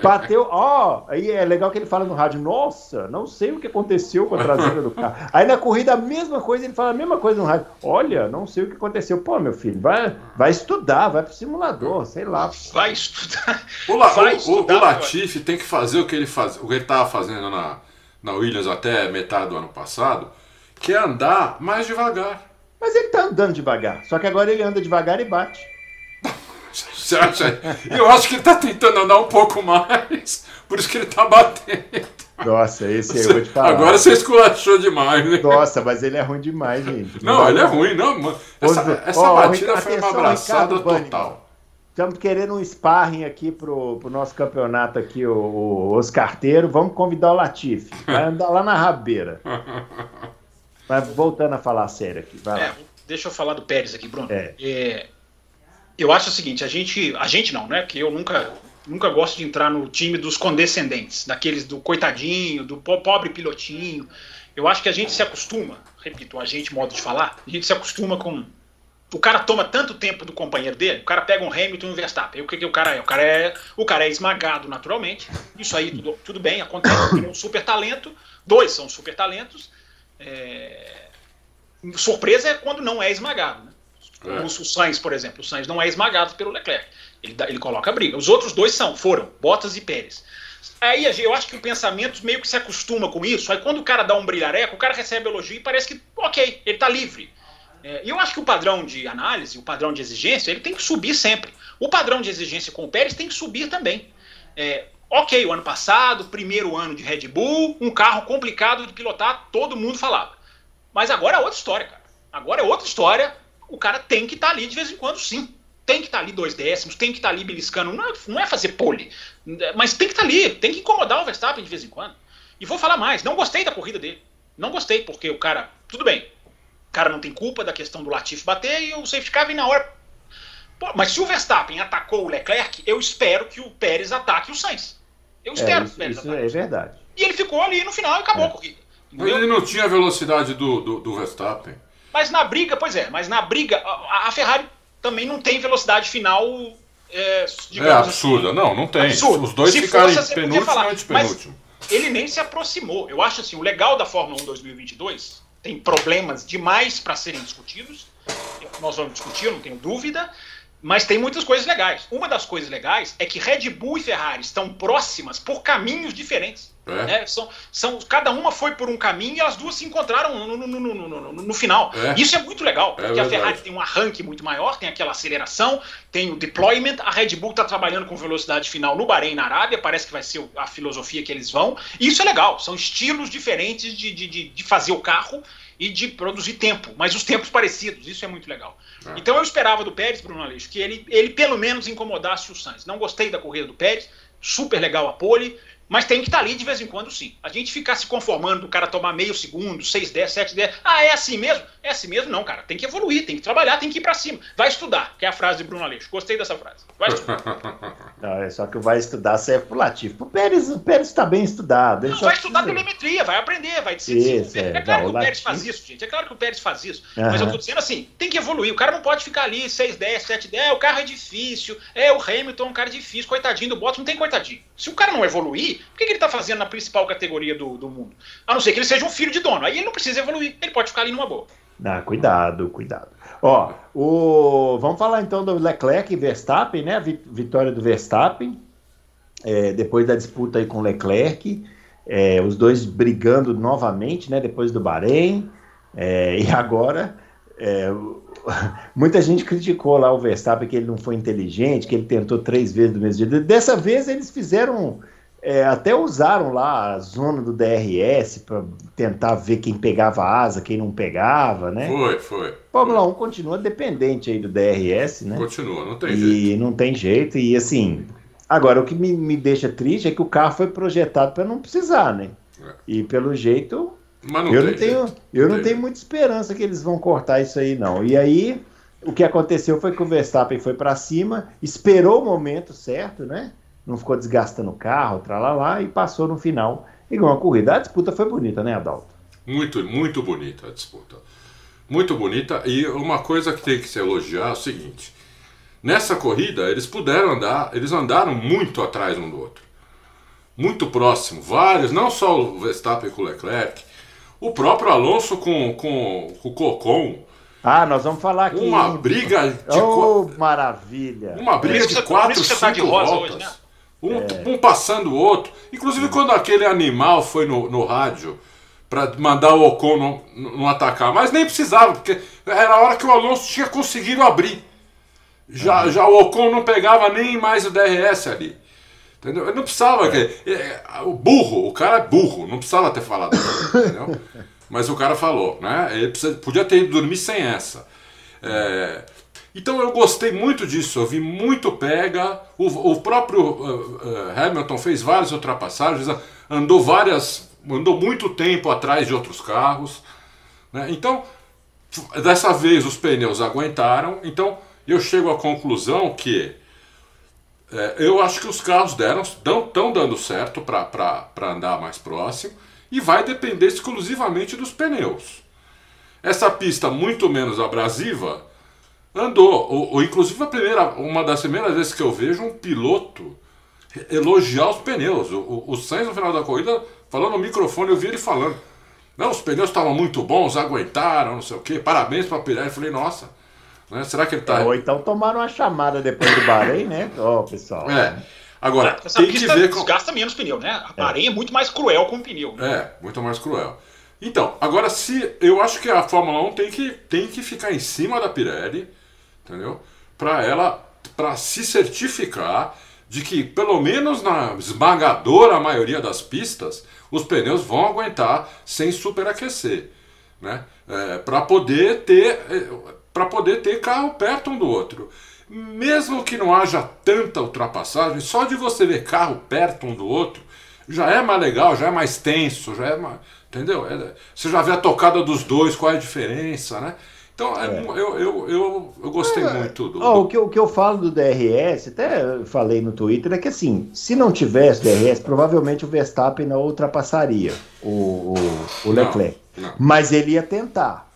[SPEAKER 2] Bateu, ó, aí é legal que ele fala no rádio, nossa, não sei o que aconteceu com a traseira do carro. Aí na corrida a mesma coisa, ele fala a mesma coisa no rádio, olha, não sei o que aconteceu. Pô, meu filho, vai, vai estudar, vai pro simulador, sei lá.
[SPEAKER 4] Vai estudar.
[SPEAKER 3] O, La, vai o, estudar, o, o Latifi tem que fazer o que ele faz, o que ele tava fazendo na, na Williams até metade do ano passado, que é andar mais devagar.
[SPEAKER 2] Mas ele tá andando devagar, só que agora ele anda devagar e bate.
[SPEAKER 3] Você acha? Eu acho que ele tá tentando andar um pouco mais, por isso que ele tá batendo.
[SPEAKER 2] Nossa, esse aí eu vou te falar.
[SPEAKER 3] Agora você esculachou demais, né?
[SPEAKER 2] Nossa, mas ele é ruim demais, gente.
[SPEAKER 3] Não, não ele é ruim, não. Essa, essa oh, batida foi uma abraçada total.
[SPEAKER 2] Estamos querendo um sparring aqui pro, pro nosso campeonato aqui, o, o Oscarteiro. Vamos convidar o Latifi. Vai andar lá na rabeira. Mas voltando a falar sério aqui, vai é, lá.
[SPEAKER 4] Deixa eu falar do Pérez aqui, Bruno. É. é eu acho o seguinte, a gente, a gente não, né? Porque eu nunca, nunca gosto de entrar no time dos condescendentes, daqueles do coitadinho, do pobre pilotinho. Eu acho que a gente se acostuma, repito, a gente, modo de falar, a gente se acostuma com. O cara toma tanto tempo do companheiro dele, o cara pega um Hamilton e um Verstappen. o que, que o cara é? O cara é, o cara é esmagado naturalmente. Isso aí tudo, tudo bem, acontece, porque é um super talento. Dois são super talentos. É... Surpresa é quando não é esmagado. Né? É. O, Sainz, por exemplo, o Sainz não é esmagado pelo Leclerc. Ele, ele coloca a briga. Os outros dois são, foram, Bottas e Pérez. Aí eu acho que o pensamento meio que se acostuma com isso. Aí quando o cara dá um brilhareco, o cara recebe elogio e parece que, ok, ele está livre. É, e eu acho que o padrão de análise, o padrão de exigência, ele tem que subir sempre. O padrão de exigência com o Pérez tem que subir também. É, ok, o ano passado, primeiro ano de Red Bull, um carro complicado de pilotar, todo mundo falava. Mas agora é outra história, cara. Agora é outra história o cara tem que estar tá ali de vez em quando, sim. Tem que estar tá ali dois décimos, tem que estar tá ali beliscando. Não é, não é fazer pole. Mas tem que estar tá ali, tem que incomodar o Verstappen de vez em quando. E vou falar mais, não gostei da corrida dele. Não gostei, porque o cara, tudo bem, o cara não tem culpa da questão do Latifi bater e o safety car vem na hora. Pô, mas se o Verstappen atacou o Leclerc, eu espero que o Pérez ataque o Sainz. Eu espero
[SPEAKER 2] é, isso, que o Pérez isso ataque. é verdade.
[SPEAKER 4] E ele ficou ali no final e acabou é. a corrida.
[SPEAKER 3] Entendeu? Ele não tinha a velocidade do, do, do, Verstappen.
[SPEAKER 4] Mas na briga, pois é, mas na briga, a, a Ferrari também não tem velocidade final.
[SPEAKER 3] É, é absurda, assim, não, não tem. Absurdo. Os dois Se ficaram fosse, penúltimo e antepenúltimo.
[SPEAKER 4] Ele nem se aproximou. Eu acho assim, o legal da Fórmula 1 2022 tem problemas demais para serem discutidos. Nós vamos discutir, não tenho dúvida. Mas tem muitas coisas legais. Uma das coisas legais é que Red Bull e Ferrari estão próximas por caminhos diferentes. É. Né? São, são, cada uma foi por um caminho e as duas se encontraram no, no, no, no, no final. É. Isso é muito legal, é porque a Ferrari tem um arranque muito maior, tem aquela aceleração, tem o deployment. A Red Bull está trabalhando com velocidade final no Bahrein, na Arábia, parece que vai ser a filosofia que eles vão. E isso é legal, são estilos diferentes de, de, de, de fazer o carro e de produzir tempo, mas os tempos parecidos, isso é muito legal. É. Então eu esperava do Pérez, Bruno Aleixo, que ele, ele pelo menos incomodasse o Sainz. Não gostei da corrida do Pérez, super legal a pole, mas tem que estar tá ali de vez em quando, sim. A gente ficar se conformando do cara tomar meio segundo, 6, 10, 7, 10. Ah, é assim mesmo? É assim mesmo? Não, cara. Tem que evoluir, tem que trabalhar, tem que ir para cima. Vai estudar, que é a frase de Bruno Aleixo. Gostei dessa frase. Vai estudar.
[SPEAKER 2] Não, é só que o vai estudar serve pro Latifi. O Pérez, o Pérez está bem estudado.
[SPEAKER 4] Não, vai estudar precisa... telemetria, vai aprender, vai se isso, é, é, claro não, que o, o Pérez faz isso, gente. É claro que o Pérez faz isso. Uhum. Mas eu tô dizendo assim, tem que evoluir. O cara não pode ficar ali 6, 10, 7, 10. É, o carro é difícil. É, o Hamilton é um cara difícil. Coitadinho do Bottas, não tem coitadinho. Se o cara não evoluir, por que, que ele tá fazendo na principal categoria do, do mundo. A não ser que ele seja um filho de dono. Aí ele não precisa evoluir, ele pode ficar ali numa boa.
[SPEAKER 2] Ah, cuidado, cuidado. Ó, o... vamos falar então do Leclerc e Verstappen, né? A vitória do Verstappen, é, depois da disputa aí com o Leclerc, é, os dois brigando novamente, né? Depois do Bahrein, é, e agora é, muita gente criticou lá o Verstappen que ele não foi inteligente, que ele tentou três vezes do mesmo jeito. Dessa vez eles fizeram é, até usaram lá a zona do DRS para tentar ver quem pegava asa, quem não pegava, né?
[SPEAKER 3] Foi, foi.
[SPEAKER 2] Fórmula 1 continua dependente aí do DRS, né?
[SPEAKER 3] Continua, não tem
[SPEAKER 2] e
[SPEAKER 3] jeito.
[SPEAKER 2] E não tem jeito, e assim. Agora, o que me, me deixa triste é que o carro foi projetado para não precisar, né? É. E pelo jeito. Mas não eu não tenho, jeito. eu não, não tenho muita esperança que eles vão cortar isso aí, não. E aí, o que aconteceu foi que o Verstappen foi para cima, esperou o momento certo, né? Não ficou desgastando o carro, tralalá, e passou no final e ganhou a corrida. A disputa foi bonita, né, Adalto?
[SPEAKER 3] Muito, muito bonita a disputa. Muito bonita. E uma coisa que tem que se elogiar é o seguinte: nessa corrida eles puderam andar, eles andaram muito atrás um do outro. Muito próximo, vários, não só o Verstappen com o Leclerc, o próprio Alonso com, com, com o Cocon.
[SPEAKER 2] Ah, nós vamos falar aqui.
[SPEAKER 3] Uma briga
[SPEAKER 2] de. Oh, maravilha!
[SPEAKER 3] Uma briga de quatro, tá cinco voltas. Hoje, né? Um, é. um passando o outro. Inclusive, quando aquele animal foi no, no rádio para mandar o Ocon não, atacar, mas nem precisava, porque era a hora que o Alonso tinha conseguido abrir. Já, uhum. já o Ocon não pegava nem mais o DRS ali. Entendeu? Não precisava. É. é. o burro, o cara é burro, não precisava ter falado. entendeu? Mas o cara falou, né? Ele precisa, podia ter ido dormir sem essa. É, então eu gostei muito disso, eu vi muito pega. O, o próprio uh, uh, Hamilton fez várias ultrapassagens, andou várias, andou muito tempo atrás de outros carros. Né? Então, dessa vez os pneus aguentaram. Então eu chego à conclusão que é, eu acho que os carros deram, estão dando certo para andar mais próximo e vai depender exclusivamente dos pneus. Essa pista muito menos abrasiva Andou. O, o, inclusive, a primeira, uma das primeiras vezes que eu vejo um piloto elogiar os pneus. O, o, o Sainz, no final da corrida, falando no microfone, eu vi ele falando. Não, os pneus estavam muito bons, aguentaram, não sei o quê. Parabéns para a Pirelli. Eu falei, nossa, né? será que ele está.
[SPEAKER 2] Ou então tomaram uma chamada depois do Bahrein, né? Ó, oh, pessoal.
[SPEAKER 3] É. Agora, Essa tem que ver. Com...
[SPEAKER 4] Desgasta menos pneu, né? A Bahrein é. é muito mais cruel com o pneu.
[SPEAKER 3] Né? É, muito mais cruel. Então, agora se. Eu acho que a Fórmula 1 tem que, tem que ficar em cima da Pirelli entendeu? Para ela, para se certificar de que pelo menos na esmagadora maioria das pistas os pneus vão aguentar sem superaquecer, né? É, para poder ter é, para poder ter carro perto um do outro. mesmo que não haja tanta ultrapassagem, só de você ver carro perto um do outro, já é mais legal, já é mais tenso, já é mais. Entendeu? É, você já vê a tocada dos dois, qual é a diferença, né? Então, é. eu, eu, eu, eu, gostei é, muito do,
[SPEAKER 2] oh, O, que, o que eu falo do DRS, até falei no Twitter, é que assim, se não tivesse DRS, provavelmente o Verstappen não ultrapassaria o, o, o Leclerc. Não, não. Mas ele ia tentar,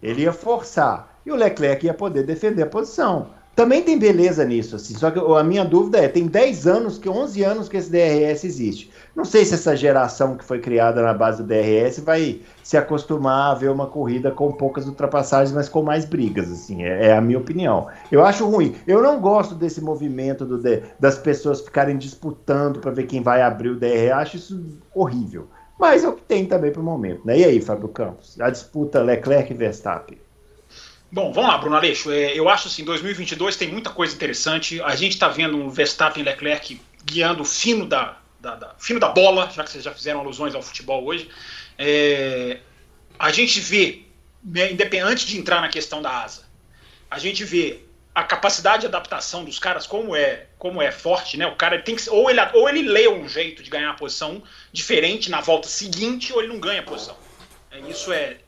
[SPEAKER 2] ele ia forçar, e o Leclerc ia poder defender a posição. Também tem beleza nisso, assim, só que a minha dúvida é, tem 10 anos, que 11 anos que esse DRS existe. Não sei se essa geração que foi criada na base do DRS vai se acostumar a ver uma corrida com poucas ultrapassagens, mas com mais brigas, assim, é, é a minha opinião. Eu acho ruim. Eu não gosto desse movimento do, das pessoas ficarem disputando para ver quem vai abrir o DRS, acho isso horrível. Mas é o que tem também para o momento, né? E aí, Fábio Campos? A disputa Leclerc e Verstappen.
[SPEAKER 4] Bom, vamos lá, Bruno Aleixo. É, eu acho assim, 2022 tem muita coisa interessante. A gente está vendo um Verstappen e Leclerc guiando fino da, da, da, fino da bola, já que vocês já fizeram alusões ao futebol hoje. É, a gente vê, né, independente de entrar na questão da asa, a gente vê a capacidade de adaptação dos caras como é como é forte, né? O cara tem que ou ele ou ele lê um jeito de ganhar a posição diferente na volta seguinte ou ele não ganha a posição. É, isso é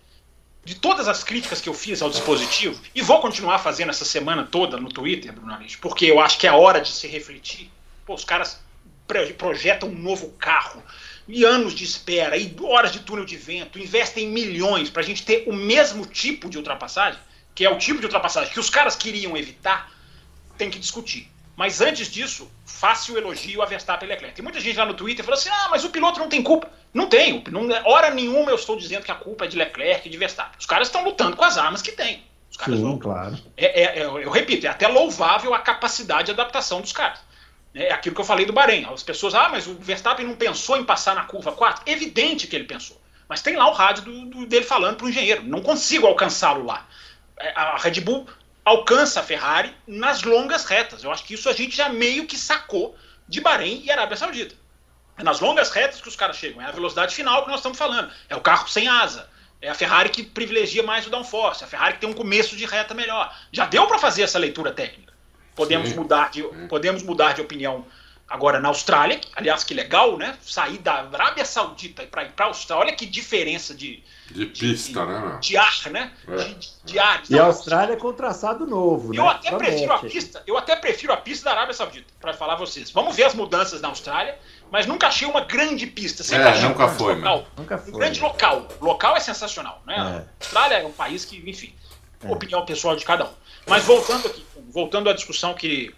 [SPEAKER 4] de todas as críticas que eu fiz ao dispositivo e vou continuar fazendo essa semana toda no Twitter, Bruno Aleixo, porque eu acho que é hora de se refletir. Pô, os caras projetam um novo carro, e anos de espera, e horas de túnel de vento, investem milhões para a gente ter o mesmo tipo de ultrapassagem, que é o tipo de ultrapassagem que os caras queriam evitar, tem que discutir. Mas antes disso, faça o elogio a Verstappen e Leclerc. Tem muita gente lá no Twitter falando assim: ah, mas o piloto não tem culpa. Não tem. Não, hora nenhuma eu estou dizendo que a culpa é de Leclerc e de Verstappen. Os caras estão lutando com as armas que têm. Os caras
[SPEAKER 2] Sim, claro.
[SPEAKER 4] É, é, é, eu repito, é até louvável a capacidade de adaptação dos caras. É aquilo que eu falei do Bahrein. As pessoas, ah, mas o Verstappen não pensou em passar na curva 4. Evidente que ele pensou. Mas tem lá o rádio do, do, dele falando para o engenheiro. Não consigo alcançá-lo lá. É, a Red Bull alcança a Ferrari nas longas retas. Eu acho que isso a gente já meio que sacou de Bahrein e Arábia Saudita. É nas longas retas que os caras chegam. É a velocidade final que nós estamos falando. É o carro sem asa. É a Ferrari que privilegia mais o downforce. É a Ferrari que tem um começo de reta melhor. Já deu para fazer essa leitura técnica. Podemos Sim. mudar de podemos mudar de opinião agora na Austrália. Aliás, que legal, né? Sair da Arábia Saudita para ir para a Austrália. Olha que diferença de
[SPEAKER 3] de pista,
[SPEAKER 4] de,
[SPEAKER 3] né?
[SPEAKER 4] De ar, né? É. De, de ar.
[SPEAKER 2] E a Austrália é com traçado novo,
[SPEAKER 4] eu né? Até prefiro a pista, eu até prefiro a pista da Arábia Saudita, para falar a vocês. Vamos ver as mudanças na Austrália, mas nunca achei uma grande pista.
[SPEAKER 3] Sempre é, nunca foi,
[SPEAKER 4] local. Nunca foi. Um grande local. O local é sensacional, né? É. A Austrália é um país que, enfim, é. opinião pessoal de cada um. Mas voltando aqui, voltando à discussão que,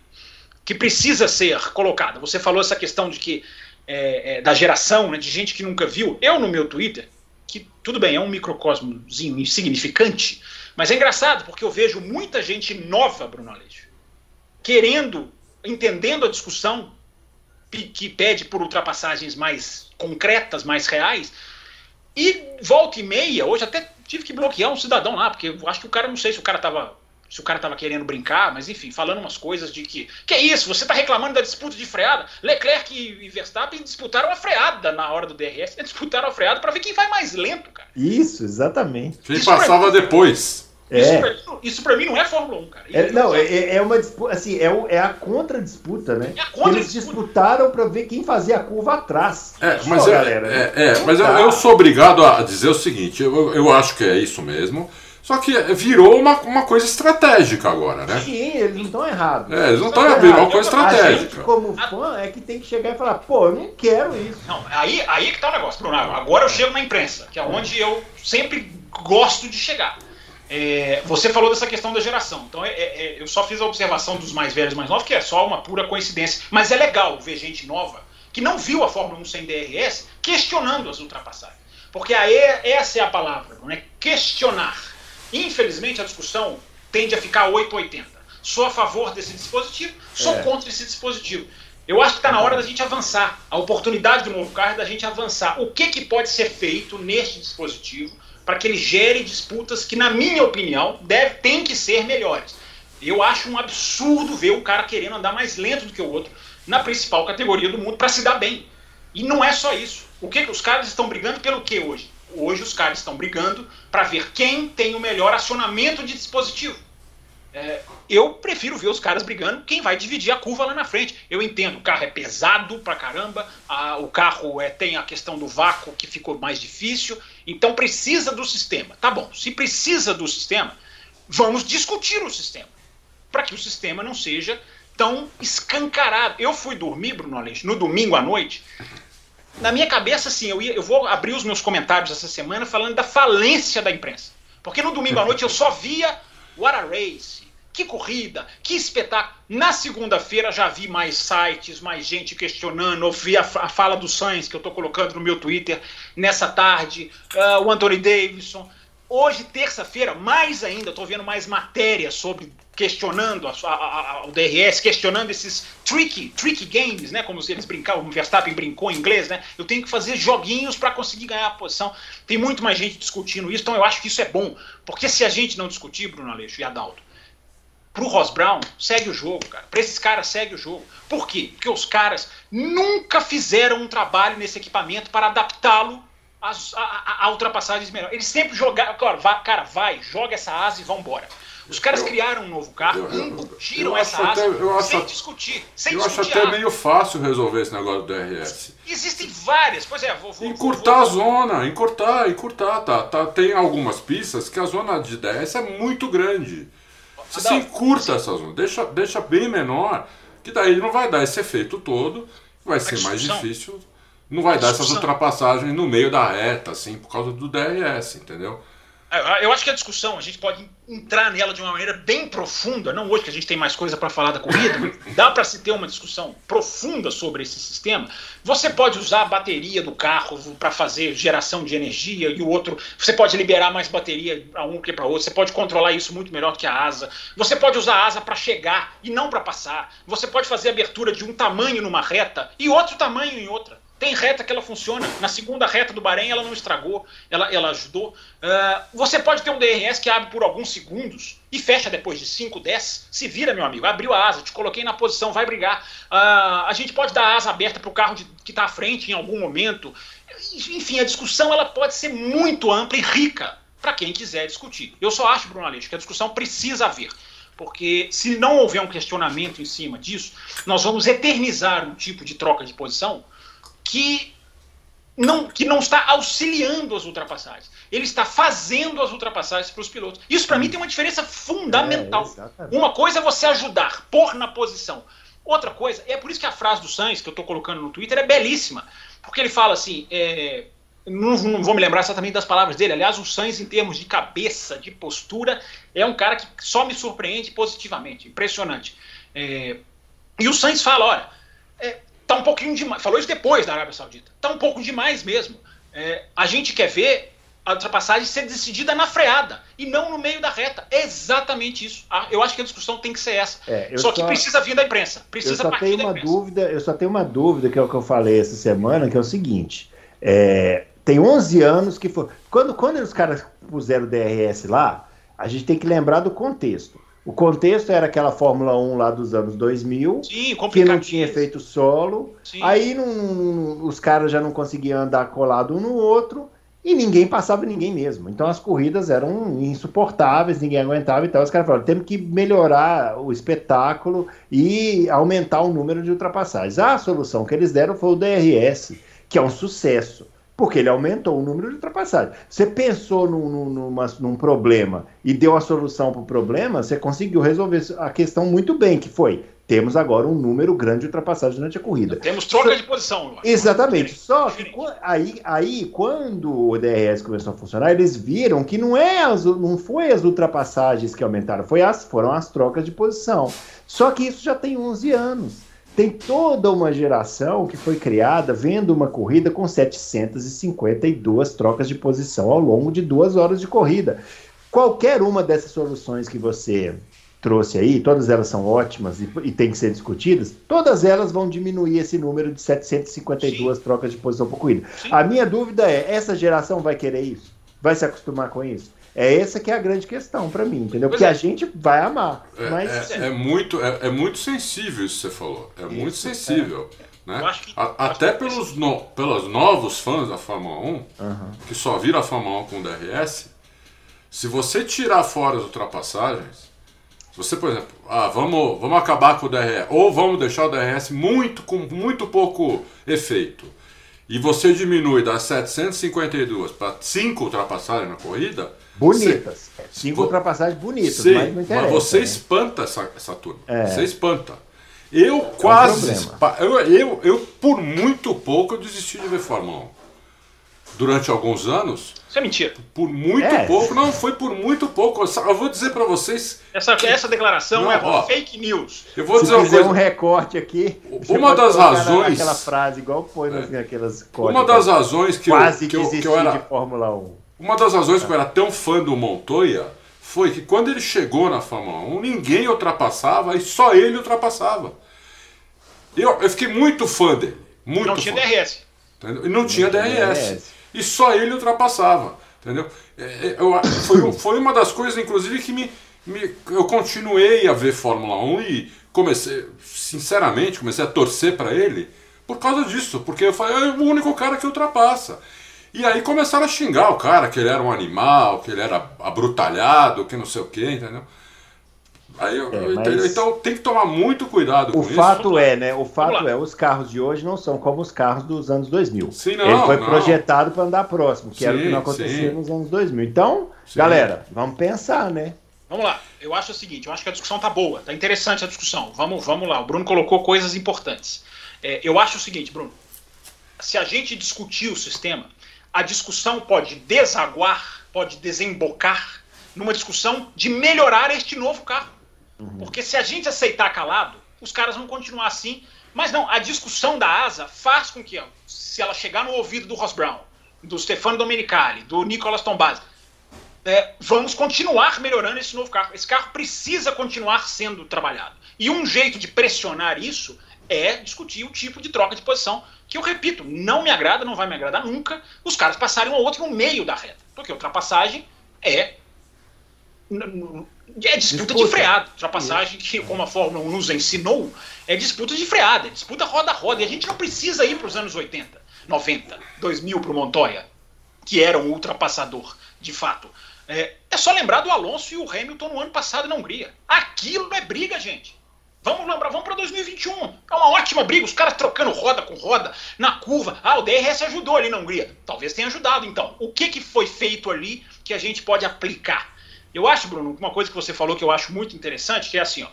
[SPEAKER 4] que precisa ser colocada. Você falou essa questão de que é, é, da geração, né, de gente que nunca viu. Eu no meu Twitter, que tudo bem, é um microcosmozinho insignificante, mas é engraçado porque eu vejo muita gente nova, Bruno Aleixo, querendo, entendendo a discussão que pede por ultrapassagens mais concretas, mais reais, e volta e meia, hoje até tive que bloquear um cidadão lá, porque eu acho que o cara, não sei se o cara estava se o cara tava querendo brincar, mas enfim, falando umas coisas de que. Que é isso? Você tá reclamando da disputa de freada? Leclerc e Verstappen disputaram a freada na hora do DRS, disputaram a freada para ver quem vai mais lento, cara.
[SPEAKER 2] Isso, exatamente.
[SPEAKER 3] Quem passava mim, depois.
[SPEAKER 4] É. Isso, pra mim, não é Fórmula 1, cara.
[SPEAKER 2] É, não, é, é uma disputa, assim, é, o, é a contra-disputa, né? É a contra Eles disputaram para ver quem fazia a curva atrás.
[SPEAKER 3] É, mas, Só, é, galera, né? é, é, mas eu, eu, sou obrigado a dizer o seguinte: eu, eu acho que é isso mesmo. Só que virou uma, uma coisa estratégica agora, né?
[SPEAKER 2] Sim, eles não estão errados.
[SPEAKER 3] É, eles não estão errados, virou uma coisa estratégica. A gente,
[SPEAKER 2] como fã, é que tem que chegar e falar, pô, eu não quero isso.
[SPEAKER 4] Não, aí, aí que tá o negócio, Bruno. Agora eu chego na imprensa, que é onde eu sempre gosto de chegar. É, você falou dessa questão da geração. Então, é, é, eu só fiz a observação dos mais velhos e mais novos, que é só uma pura coincidência. Mas é legal ver gente nova que não viu a Fórmula 1 sem DRS questionando as ultrapassagens. Porque aí essa é a palavra, não é questionar. Infelizmente, a discussão tende a ficar 880. Sou a favor desse dispositivo, sou é. contra esse dispositivo. Eu acho que está na hora da gente avançar. A oportunidade do novo carro é da gente avançar. O que, que pode ser feito neste dispositivo para que ele gere disputas que, na minha opinião, deve, tem que ser melhores. Eu acho um absurdo ver o cara querendo andar mais lento do que o outro na principal categoria do mundo para se dar bem. E não é só isso. O que, que os caras estão brigando pelo que hoje? Hoje os caras estão brigando para ver quem tem o melhor acionamento de dispositivo. É, eu prefiro ver os caras brigando quem vai dividir a curva lá na frente. Eu entendo, o carro é pesado pra caramba, a, o carro é, tem a questão do vácuo que ficou mais difícil, então precisa do sistema. Tá bom, se precisa do sistema, vamos discutir o sistema, para que o sistema não seja tão escancarado. Eu fui dormir, Bruno Aleixo, no domingo à noite. Na minha cabeça, assim, eu, ia, eu vou abrir os meus comentários essa semana falando da falência da imprensa. Porque no domingo à noite eu só via What a Race, que corrida, que espetáculo. Na segunda-feira já vi mais sites, mais gente questionando, ouvi a, a fala do Sainz, que eu estou colocando no meu Twitter nessa tarde, uh, o Anthony Davidson. Hoje, terça-feira, mais ainda, estou vendo mais matérias sobre questionando a, a, a, o DRS, questionando esses tricky, tricky games, né? Como eles brincavam, o Verstappen brincou em inglês, né? Eu tenho que fazer joguinhos para conseguir ganhar a posição. Tem muito mais gente discutindo isso, então eu acho que isso é bom. Porque se a gente não discutir, Bruno Aleixo e Adalto, Pro Ross Brown, segue o jogo, cara. Para esses caras, segue o jogo. Por quê? Porque os caras nunca fizeram um trabalho nesse equipamento para adaptá-lo às, a, a, ultrapassagens melhor. Eles sempre jogaram. Cara, vai, cara, vai, joga essa asa e vambora. Os caras eu, criaram um novo carro, incutiram essa asa até, sem acho, discutir. Sem
[SPEAKER 3] eu
[SPEAKER 4] discutir
[SPEAKER 3] acho até meio fácil resolver esse negócio do DRS.
[SPEAKER 4] Existem várias. Pois é, vou. vou
[SPEAKER 3] encurtar vou, a zona, encurtar, encurtar. Tá, tá, tem algumas pistas que a zona de DRS é muito grande. Se você encurta essa zona, deixa, deixa bem menor, que daí não vai dar esse efeito todo, vai ser mais difícil. Não vai dar essas ultrapassagens no meio da reta, assim, por causa do DRS, entendeu?
[SPEAKER 4] É, eu acho que a discussão, a gente pode entrar nela de uma maneira bem profunda, não hoje que a gente tem mais coisa para falar da corrida, dá para se ter uma discussão profunda sobre esse sistema. Você pode usar a bateria do carro para fazer geração de energia e o outro, você pode liberar mais bateria para um que para outro, você pode controlar isso muito melhor que a asa. Você pode usar a asa para chegar e não para passar. Você pode fazer abertura de um tamanho numa reta e outro tamanho em outra. Tem reta que ela funciona. Na segunda reta do Bahrein ela não estragou, ela, ela ajudou. Uh, você pode ter um DRS que abre por alguns segundos e fecha depois de 5, 10. Se vira, meu amigo. Abriu a asa, te coloquei na posição, vai brigar. Uh, a gente pode dar asa aberta para o carro de, que está à frente em algum momento. Enfim, a discussão ela pode ser muito ampla e rica para quem quiser discutir. Eu só acho, Bruno Aleixo, que a discussão precisa haver. Porque se não houver um questionamento em cima disso, nós vamos eternizar um tipo de troca de posição que não, que não está auxiliando as ultrapassagens. Ele está fazendo as ultrapassagens para os pilotos. Isso, para mim, tem uma diferença fundamental. É, uma coisa é você ajudar, pôr na posição. Outra coisa, é por isso que a frase do Sainz, que eu estou colocando no Twitter, é belíssima. Porque ele fala assim: é, não, não, vou me lembrar exatamente das palavras dele. Aliás, o Sainz, em termos de cabeça, de postura, é um cara que só me surpreende positivamente. Impressionante. É, e o Sainz fala: olha, Tá um pouquinho demais. Falou isso depois da Arábia Saudita. Tá um pouco demais mesmo. É, a gente quer ver a ultrapassagem ser decidida na freada e não no meio da reta. É exatamente isso. Ah, eu acho que a discussão tem que ser essa. É, só, só, que precisa vir da imprensa. Precisa
[SPEAKER 2] eu só tenho uma dúvida. Eu só tenho uma dúvida que é o que eu falei essa semana, que é o seguinte. É, tem 11 anos que foi. Quando, quando os caras puseram o DRS lá, a gente tem que lembrar do contexto. O contexto era aquela Fórmula 1 lá dos anos 2000, Sim, que não tinha efeito solo. Sim. Aí não, os caras já não conseguiam andar colado um no outro e ninguém passava ninguém mesmo. Então as corridas eram insuportáveis, ninguém aguentava e tal. Os caras falaram: temos que melhorar o espetáculo e aumentar o número de ultrapassagens. A solução que eles deram foi o DRS, que é um sucesso porque ele aumentou o número de ultrapassagens. Você pensou num, numa, num problema e deu a solução para o problema, você conseguiu resolver a questão muito bem, que foi temos agora um número grande de ultrapassagens durante a corrida.
[SPEAKER 4] Temos troca Só... de posição.
[SPEAKER 2] Exatamente. Só que aí, aí, quando o DRS começou a funcionar, eles viram que não, é as, não foi as ultrapassagens que aumentaram, foi as, foram as trocas de posição. Só que isso já tem 11 anos. Tem toda uma geração que foi criada vendo uma corrida com 752 trocas de posição ao longo de duas horas de corrida. Qualquer uma dessas soluções que você trouxe aí, todas elas são ótimas e, e têm que ser discutidas, todas elas vão diminuir esse número de 752 Sim. trocas de posição por corrida. Sim. A minha dúvida é, essa geração vai querer isso? Vai se acostumar com isso? É essa que é a grande questão para mim, entendeu? Porque é. a gente vai amar.
[SPEAKER 3] É,
[SPEAKER 2] mas...
[SPEAKER 3] é, é muito, é, é, muito sensível isso que você falou. É isso, muito sensível. Né? Que, a, até pelos, no, pelos novos fãs da Fórmula 1, uhum. que só viram a Fórmula 1 com DRS, se você tirar fora as ultrapassagens, Se você, por exemplo, ah, vamos, vamos acabar com o DRS, ou vamos deixar o DRS muito, com muito pouco efeito, e você diminui das 752 para 5 ultrapassagens na corrida.
[SPEAKER 2] Bonitas. 5 ultrapassagens bonitas,
[SPEAKER 3] sim,
[SPEAKER 2] mas não interessa.
[SPEAKER 3] Mas você
[SPEAKER 2] né?
[SPEAKER 3] espanta essa, essa turma.
[SPEAKER 2] É.
[SPEAKER 3] Você espanta. Eu
[SPEAKER 2] É
[SPEAKER 3] quase. eu, eu, eu, por muito pouco, eu desisti de ver Fórmula 1. Durante alguns anos,
[SPEAKER 4] Isso é mentira.
[SPEAKER 3] por muito
[SPEAKER 2] É.
[SPEAKER 3] pouco, não, foi por muito pouco. Eu eu vou dizer pra vocês,
[SPEAKER 4] Essa, essa declaração
[SPEAKER 3] Não,
[SPEAKER 4] é
[SPEAKER 3] ó.
[SPEAKER 4] fake news.
[SPEAKER 3] eu vou
[SPEAKER 2] Se
[SPEAKER 3] dizer uma coisa.
[SPEAKER 2] um recorte aqui, você
[SPEAKER 3] Uma das razões- É.
[SPEAKER 2] Aquela frase, igual põe nas, naquelas
[SPEAKER 3] Uma das razões que eu,
[SPEAKER 2] Quase
[SPEAKER 3] que eu, que
[SPEAKER 2] desisti
[SPEAKER 3] eu era,
[SPEAKER 2] de Fórmula 1.
[SPEAKER 3] Uma das razões que eu era tão fã do Montoya foi que quando ele chegou na Fórmula 1, ninguém ultrapassava e só ele ultrapassava. Eu, eu fiquei muito fã dele. Muito
[SPEAKER 4] Não tinha
[SPEAKER 3] fã.
[SPEAKER 4] DRS.
[SPEAKER 3] Entendeu? E não tinha
[SPEAKER 2] tinha
[SPEAKER 3] DRS.
[SPEAKER 2] DRS.
[SPEAKER 3] E só ele ultrapassava. Entendeu? É, é, eu- foi, foi uma das coisas, inclusive, que me, me- eu continuei a ver Fórmula 1 e comecei, sinceramente, comecei a torcer para ele por causa disso. Porque eu falei, é o único cara que ultrapassa. E aí começaram a xingar o cara, que ele era um animal, que ele era abrutalhado, que não sei o que, entendeu? Aí eu,
[SPEAKER 2] É, mas-?
[SPEAKER 3] Então tem que tomar muito cuidado com
[SPEAKER 2] O
[SPEAKER 3] isso.
[SPEAKER 2] fato é, né? O fato é, os carros de hoje não são como os carros dos anos 2000.
[SPEAKER 3] Sim, não,
[SPEAKER 2] Ele foi
[SPEAKER 3] não.
[SPEAKER 2] projetado para andar próximo, que era o que
[SPEAKER 3] Sim,
[SPEAKER 2] não acontecia
[SPEAKER 3] sim.
[SPEAKER 2] nos anos 2000. Então,
[SPEAKER 3] Sim.
[SPEAKER 2] galera, vamos pensar, né?
[SPEAKER 4] Vamos lá. Eu acho o seguinte, eu acho que a discussão tá boa, tá interessante a discussão. Vamos, vamos lá. O Bruno colocou coisas importantes. É, eu acho o seguinte, Bruno. Se a gente discutir o sistema, a discussão pode desaguar, pode desembocar numa discussão de melhorar este novo carro. Porque se a gente aceitar calado, os caras vão continuar assim. Mas não, a discussão da asa faz com que, se ela chegar no ouvido do Ross Brown, do Stefano Domenicali, do Nicolas Tombazzi, é, vamos continuar melhorando esse novo carro. Esse carro precisa continuar sendo trabalhado. E um jeito de pressionar isso é discutir o tipo de troca de posição, que eu repito, não me agrada, não vai me agradar nunca, os caras passarem um ao outro no meio da reta. Porque ultrapassagem é. É disputa,
[SPEAKER 2] Disputa.
[SPEAKER 4] de freada. Ultrapassagem, que como a Fórmula 1 nos ensinou, é disputa de freada, é disputa roda a roda. E a gente não precisa ir para os anos 80, 90, 2000 para o Montoya, que era um ultrapassador, de fato. É, é só lembrar do Alonso e o Hamilton no ano passado na Hungria. Aquilo é briga, gente. Vamos lembrar, vamos para 2021. É uma ótima briga, os caras trocando roda com roda na curva. Ah, o DRS ajudou ali na Hungria. Talvez tenha ajudado, então. O que, que foi feito ali que a gente pode aplicar? Eu acho, Bruno, uma coisa que você falou que eu acho muito interessante, que é assim, ó.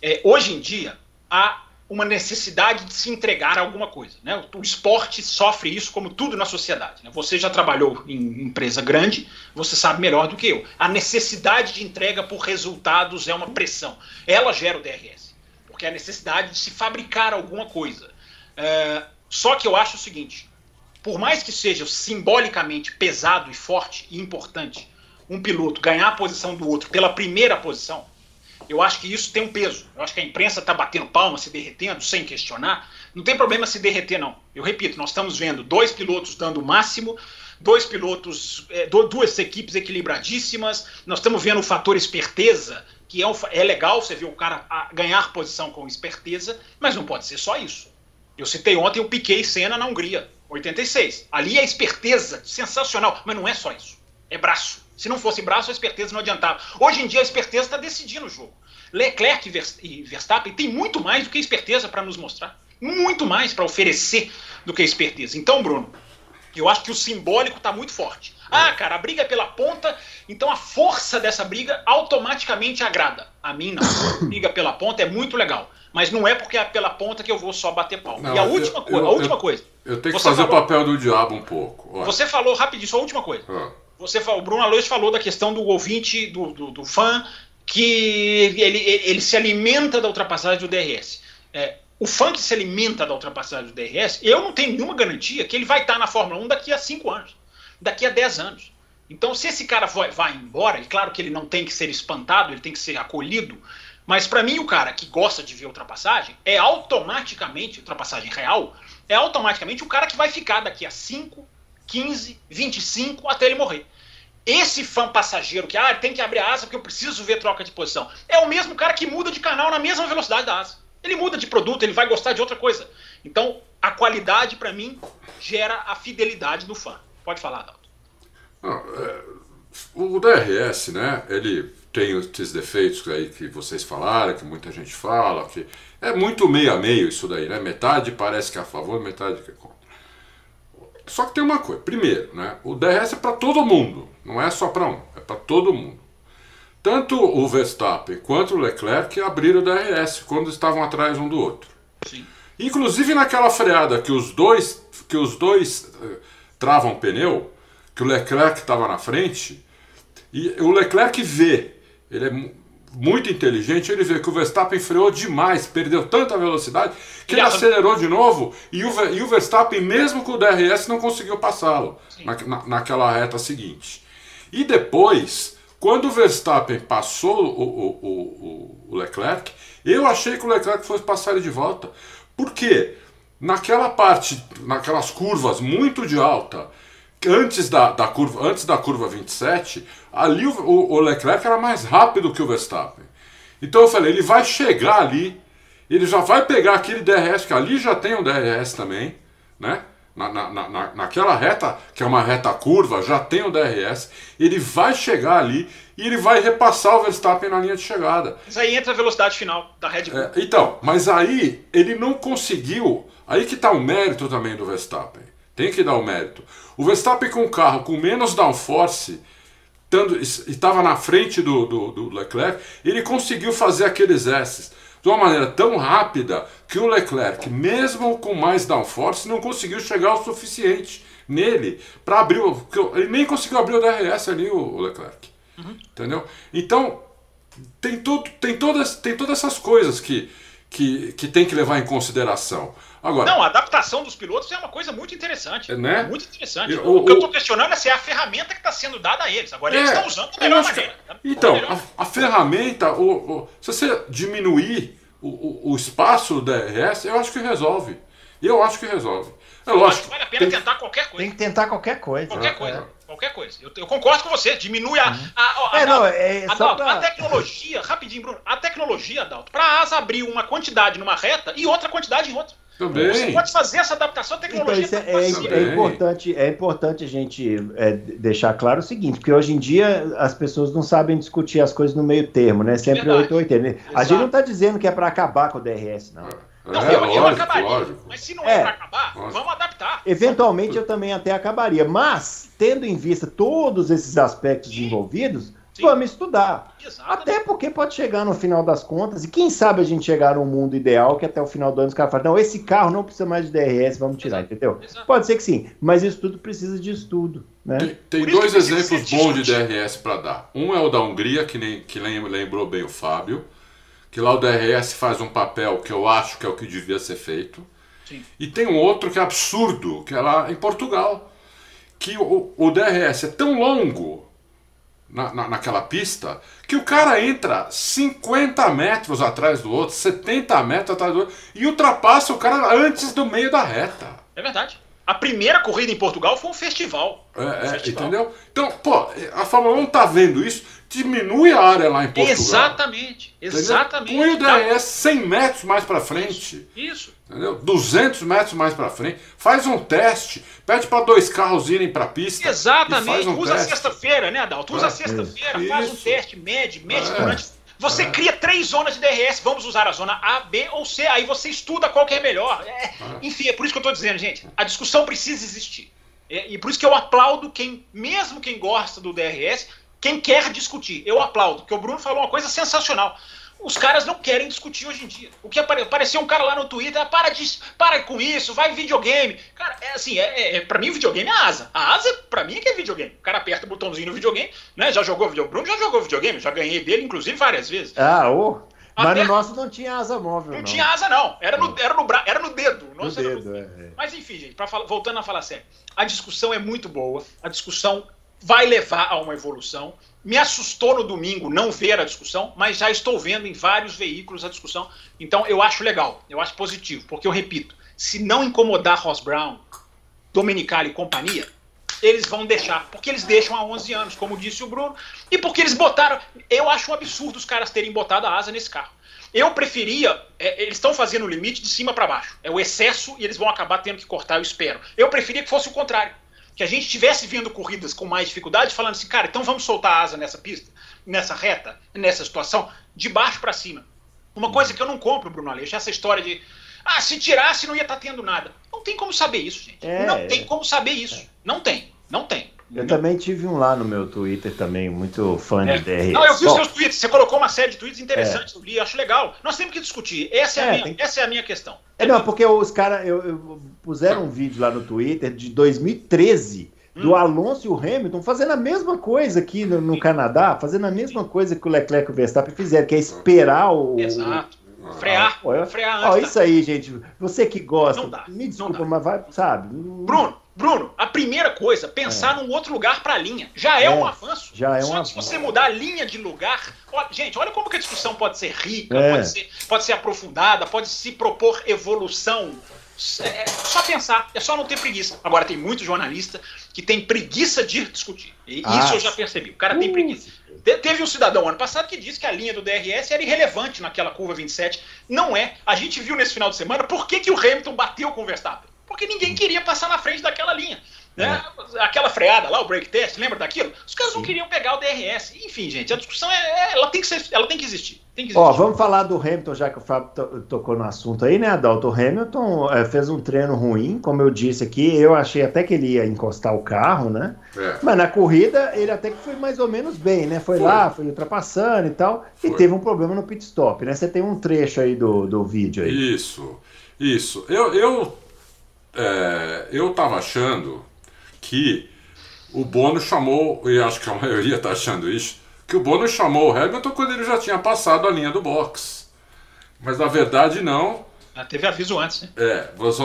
[SPEAKER 4] É, hoje em dia, há uma necessidade de se entregar a alguma coisa. Né? O esporte sofre isso como tudo na sociedade. Né? Você já trabalhou em empresa grande, você sabe melhor do que eu. A necessidade de entrega por resultados é uma pressão. Ela gera o DRS, porque é a necessidade de se fabricar alguma coisa. É, só que eu acho o seguinte: por mais que seja simbolicamente pesado e forte e importante um piloto ganhar a posição do outro pela primeira posição, eu acho que isso tem um peso. Eu acho que a imprensa está batendo palma, se derretendo, sem questionar. Não tem problema se derreter, não. Eu repito, nós estamos vendo dois pilotos dando o máximo, dois pilotos, é, duas equipes equilibradíssimas. Nós estamos vendo o fator esperteza, que é, um é legal você ver o cara a- ganhar posição com esperteza, mas não pode ser só isso. Eu citei ontem o Piquet Senna na Hungria, 86. Ali é esperteza, sensacional, mas não é só isso. É braço. Se não fosse braço, a esperteza não adiantava. Hoje em dia a esperteza está decidindo o jogo. Leclerc e Verstappen têm muito mais do que esperteza para nos mostrar. Muito mais para oferecer do que esperteza. Então, Bruno, eu acho que o simbólico está muito forte. Ah, cara, a briga é pela ponta, então a força dessa briga automaticamente agrada. A mim não. A briga pela ponta é muito legal. Mas não é porque é pela ponta que eu vou só bater pau.
[SPEAKER 3] Não,
[SPEAKER 4] e a
[SPEAKER 3] eu-
[SPEAKER 4] última,
[SPEAKER 3] eu-
[SPEAKER 4] coisa, a
[SPEAKER 3] eu-
[SPEAKER 4] última coisa.
[SPEAKER 3] Eu tenho que
[SPEAKER 4] Você
[SPEAKER 3] fazer
[SPEAKER 4] falou-
[SPEAKER 3] o papel do diabo um pouco. Olha.
[SPEAKER 4] Você falou rapidinho, só a última coisa.
[SPEAKER 3] Ah.
[SPEAKER 4] Você falou, o Bruno Alois falou da questão do ouvinte, do, do, do fã, que ele, ele, se alimenta da ultrapassagem do DRS. É, o fã que se alimenta da ultrapassagem do DRS, eu não tenho nenhuma garantia que ele vai estar na Fórmula 1 daqui a 5 anos, daqui a 10 anos. Então, se esse cara vai, vai embora, e claro que ele não tem que ser espantado, ele tem que ser acolhido, mas para mim o cara que gosta de ver ultrapassagem é automaticamente, ultrapassagem real, é automaticamente o cara que vai ficar daqui a 5, 15, 25 até ele morrer. Esse fã passageiro que ah, tem que abrir a asa porque eu preciso ver troca de posição, é o mesmo cara que muda de canal na mesma velocidade da asa. Ele muda de produto, ele vai gostar de outra coisa. Então, a qualidade para mim gera a fidelidade do fã. Pode falar, Adalto.
[SPEAKER 3] Não, é, o DRS, né? Ele tem esses defeitos aí que vocês falaram, que muita gente fala, que é muito meio a meio isso daí, né? Metade parece que é a favor, metade que é contra. Só que tem uma coisa, primeiro, né? O DRS é para todo mundo, não é só para um, é para todo mundo. Tanto o Verstappen quanto o Leclerc abriram o DRS quando estavam atrás um do outro.
[SPEAKER 4] Sim.
[SPEAKER 3] Inclusive naquela freada que os dois, que os dois uh, travam pneu, que o Leclerc estava na frente, e o Leclerc vê, ele é muito inteligente, ele vê que o Verstappen freou demais, perdeu tanta velocidade, que ele acelerou de novo e o, e o Verstappen, mesmo com o DRS, não conseguiu passá-lo na, na, naquela reta seguinte. E depois, quando o Verstappen passou o, o, o, o Leclerc, eu achei que o Leclerc fosse passar ele de volta. Por quê? Naquela parte, naquelas curvas muito de alta, antes da, da, curva, antes da curva 27, ali o, o, Leclerc era mais rápido que o Verstappen. Então eu falei, ele vai chegar ali, ele já vai pegar aquele DRS, que ali já tem um DRS também, né? Na, na, na, naquela reta, que é uma reta curva, já tem o DRS, ele vai chegar ali e ele vai repassar o Verstappen na linha de chegada.
[SPEAKER 4] Mas aí entra a velocidade final da Red Bull.
[SPEAKER 3] É, então, mas aí ele não conseguiu. Aí que está o mérito também do Verstappen. Tem que dar o mérito. O Verstappen com o carro com menos downforce, estava na frente do, do, do, Leclerc, ele conseguiu fazer aqueles S's de uma maneira tão rápida que o Leclerc, mesmo com mais downforce, não conseguiu chegar o suficiente nele para abrir. O, ele nem conseguiu abrir o DRS ali, o, Leclerc. Uhum. Entendeu? Então, tem, tudo, tem, todas, tem todas essas coisas que, que, que tem que levar em consideração. Agora,
[SPEAKER 4] não, a adaptação dos pilotos é uma coisa muito interessante.
[SPEAKER 3] Né?
[SPEAKER 4] Muito interessante. O, o, que eu estou questionando é se é a ferramenta que está sendo dada a eles. Agora, é, eles estão usando da melhor maneira.
[SPEAKER 3] Então, melhor. A, a, ferramenta, o, se você diminuir o, espaço do DRS, eu acho que resolve. Eu acho que resolve. É lógico.
[SPEAKER 4] vale a pena tem, tentar qualquer coisa.
[SPEAKER 2] Tem que tentar qualquer coisa.
[SPEAKER 4] Qualquer coisa. É. Qualquer coisa. Eu, eu, concordo com você. Diminui a. Uhum. a, a,
[SPEAKER 2] a, é, não, é,
[SPEAKER 4] Adalto, pra... a tecnologia, rapidinho, Bruno. A tecnologia, Adalto, para a asa abrir uma quantidade numa reta e outra quantidade em outra.
[SPEAKER 3] Também.
[SPEAKER 4] Você pode fazer essa adaptação à tecnologia.
[SPEAKER 2] Então, é, é, é, importante, é importante a gente é, deixar claro o seguinte, porque hoje em dia as pessoas não sabem discutir as coisas no meio termo, né? Sempre 880. A gente não está dizendo que é para acabar com o DRS, não.
[SPEAKER 4] Não, é, eu, lógico, eu acabaria. Lógico. Mas se não é, é para acabar, lógico. vamos adaptar.
[SPEAKER 2] Eventualmente eu também até acabaria. Mas, tendo em vista todos esses aspectos envolvidos, Sim. Vamos estudar. Exatamente. Até porque pode chegar no final das contas, e quem sabe a gente chegar num mundo ideal que até o final do ano os caras falam, não, esse carro não precisa mais de DRS, vamos tirar, Exato. entendeu? Exato. Pode ser que sim, mas isso tudo precisa de estudo. Né?
[SPEAKER 3] Tem, tem dois exemplos bons de DRS para dar. Um é o da Hungria, que, nem, que lembrou bem o Fábio, que lá o DRS faz um papel que eu acho que é o que devia ser feito. Sim. E tem um outro que é absurdo, que é lá em Portugal, que o, o DRS é tão longo na, na, naquela pista que o cara entra 50 metros atrás do outro, 70 metros atrás do outro e ultrapassa o cara antes do meio da reta.
[SPEAKER 4] É verdade. A primeira corrida em Portugal foi um festival.
[SPEAKER 3] É, um festival. entendeu? Então, pô, a Fórmula 1 tá vendo isso, diminui a área lá em Portugal.
[SPEAKER 4] Exatamente, exatamente.
[SPEAKER 3] Põe o DRS 100 metros mais para frente.
[SPEAKER 4] Isso. isso.
[SPEAKER 3] Entendeu? 200 metros mais para frente. Faz um teste. Pede para dois carros irem para a pista.
[SPEAKER 4] Exatamente. Um usa sexta-feira, né, Adalto? Usa é, sexta-feira, faz um teste, mede, mede é. durante. Você é. cria três zonas de DRS. Vamos usar a zona A, B ou C. Aí você estuda qual que é melhor. É, é. Enfim, é por isso que eu estou dizendo, gente. A discussão precisa existir. É, e por isso que eu aplaudo quem, mesmo quem gosta do DRS, quem quer discutir. Eu aplaudo, porque o Bruno falou uma coisa sensacional os caras não querem discutir hoje em dia. O que apare... apareceu um cara lá no Twitter, ah, para, de... para com isso, vai videogame. Cara, é assim, é, é, é pra mim o videogame é a asa. A asa, pra mim, é que é videogame. O cara aperta o botãozinho no videogame, né? Já jogou videogame. Bruno já jogou videogame, já ganhei dele, inclusive, várias vezes.
[SPEAKER 2] Ah, ô. Oh. Mas no nosso não tinha asa móvel.
[SPEAKER 4] Não,
[SPEAKER 2] não.
[SPEAKER 4] tinha asa, não. Era no, era no, bra... era no dedo.
[SPEAKER 2] No dedo, no... É, é.
[SPEAKER 4] Mas enfim, gente, pra voltando a falar sério. A discussão é muito boa. A discussão vai levar a uma evolução. Me assustou no domingo não ver a discussão, mas já estou vendo em vários veículos a discussão. Então eu acho legal, eu acho positivo, porque eu repito, se não incomodar Ross Brown, Domenicali e companhia, eles vão deixar, porque eles deixam há 11 anos, como disse o Bruno, e porque eles botaram. Eu acho um absurdo os caras terem botado a asa nesse carro. Eu preferia. É, eles estão fazendo o limite de cima para baixo. É o excesso e eles vão acabar tendo que cortar, eu espero. Eu preferia que fosse o contrário que a gente tivesse vendo corridas com mais dificuldade, falando assim, cara, então vamos soltar a asa nessa pista, nessa reta, nessa situação, de baixo para cima. Uma coisa que eu não compro, Bruno Aleixo, essa história de ah, se tirasse não ia estar tá tendo nada. Não tem como saber isso, gente. É, não tem como saber isso. Não tem. Não tem.
[SPEAKER 2] Eu também tive um lá no meu Twitter também, muito fã
[SPEAKER 4] é.
[SPEAKER 2] de DRS.
[SPEAKER 4] Não, eu vi os seus tweets, você colocou uma série de tweets interessantes, é. eu li, acho legal. Nós temos que discutir. Essa é, é a, minha, essa é a minha questão.
[SPEAKER 2] É, não, porque os caras puseram um vídeo lá no Twitter de 2013 do hum. Alonso e o Hamilton fazendo a mesma coisa aqui no, no Canadá, fazendo a mesma coisa que o Leclerc e o Verstappen fizeram, que é esperar o.
[SPEAKER 4] Exato. Frear,
[SPEAKER 2] ah,
[SPEAKER 4] frear
[SPEAKER 2] antes. Ó, isso aí, gente. Você que gosta, dá, me desculpa, mas vai, sabe?
[SPEAKER 4] Bruno, Bruno, a primeira coisa, pensar é. num outro lugar para a linha. Já é, é, um avanço.
[SPEAKER 2] Já é
[SPEAKER 4] Só
[SPEAKER 2] um
[SPEAKER 4] avanço. se você mudar a linha de lugar. Ó, gente, olha como que a discussão pode ser rica, é. pode, ser, pode ser aprofundada, pode se propor evolução. É, é só pensar, é só não ter preguiça. Agora, tem muito jornalista que tem preguiça de discutir. E ah. isso eu já percebi. O cara uh. tem preguiça. Teve um cidadão ano passado que disse que a linha do DRS era irrelevante naquela curva 27. Não é. A gente viu nesse final de semana por que, que o Hamilton bateu com o Verstappen porque ninguém queria passar na frente daquela linha. Né? É. Aquela freada lá, o break test, lembra daquilo? Os caras Sim. não queriam pegar o DRS. Enfim, gente, a discussão é, é, ela, tem que ser, ela tem que existir. Tem que existir.
[SPEAKER 2] Ó, vamos falar do Hamilton, já que o Fábio tocou no assunto aí, né, Adalto? O Hamilton é, fez um treino ruim, como eu disse aqui. Eu achei até que ele ia encostar o carro, né? É. Mas na corrida ele até que foi mais ou menos bem, né? Foi, foi. lá, foi ultrapassando e tal. Foi. E teve um problema no pit stop, né? Você tem um trecho aí do, do vídeo aí.
[SPEAKER 3] Isso, isso. Eu, eu é, eu estava achando que o Bono chamou, e acho que a maioria está achando isso, que o Bono chamou o Hamilton quando ele já tinha passado a linha do box. Mas na verdade não.
[SPEAKER 4] Ah, teve aviso antes, né?
[SPEAKER 3] É, vamos,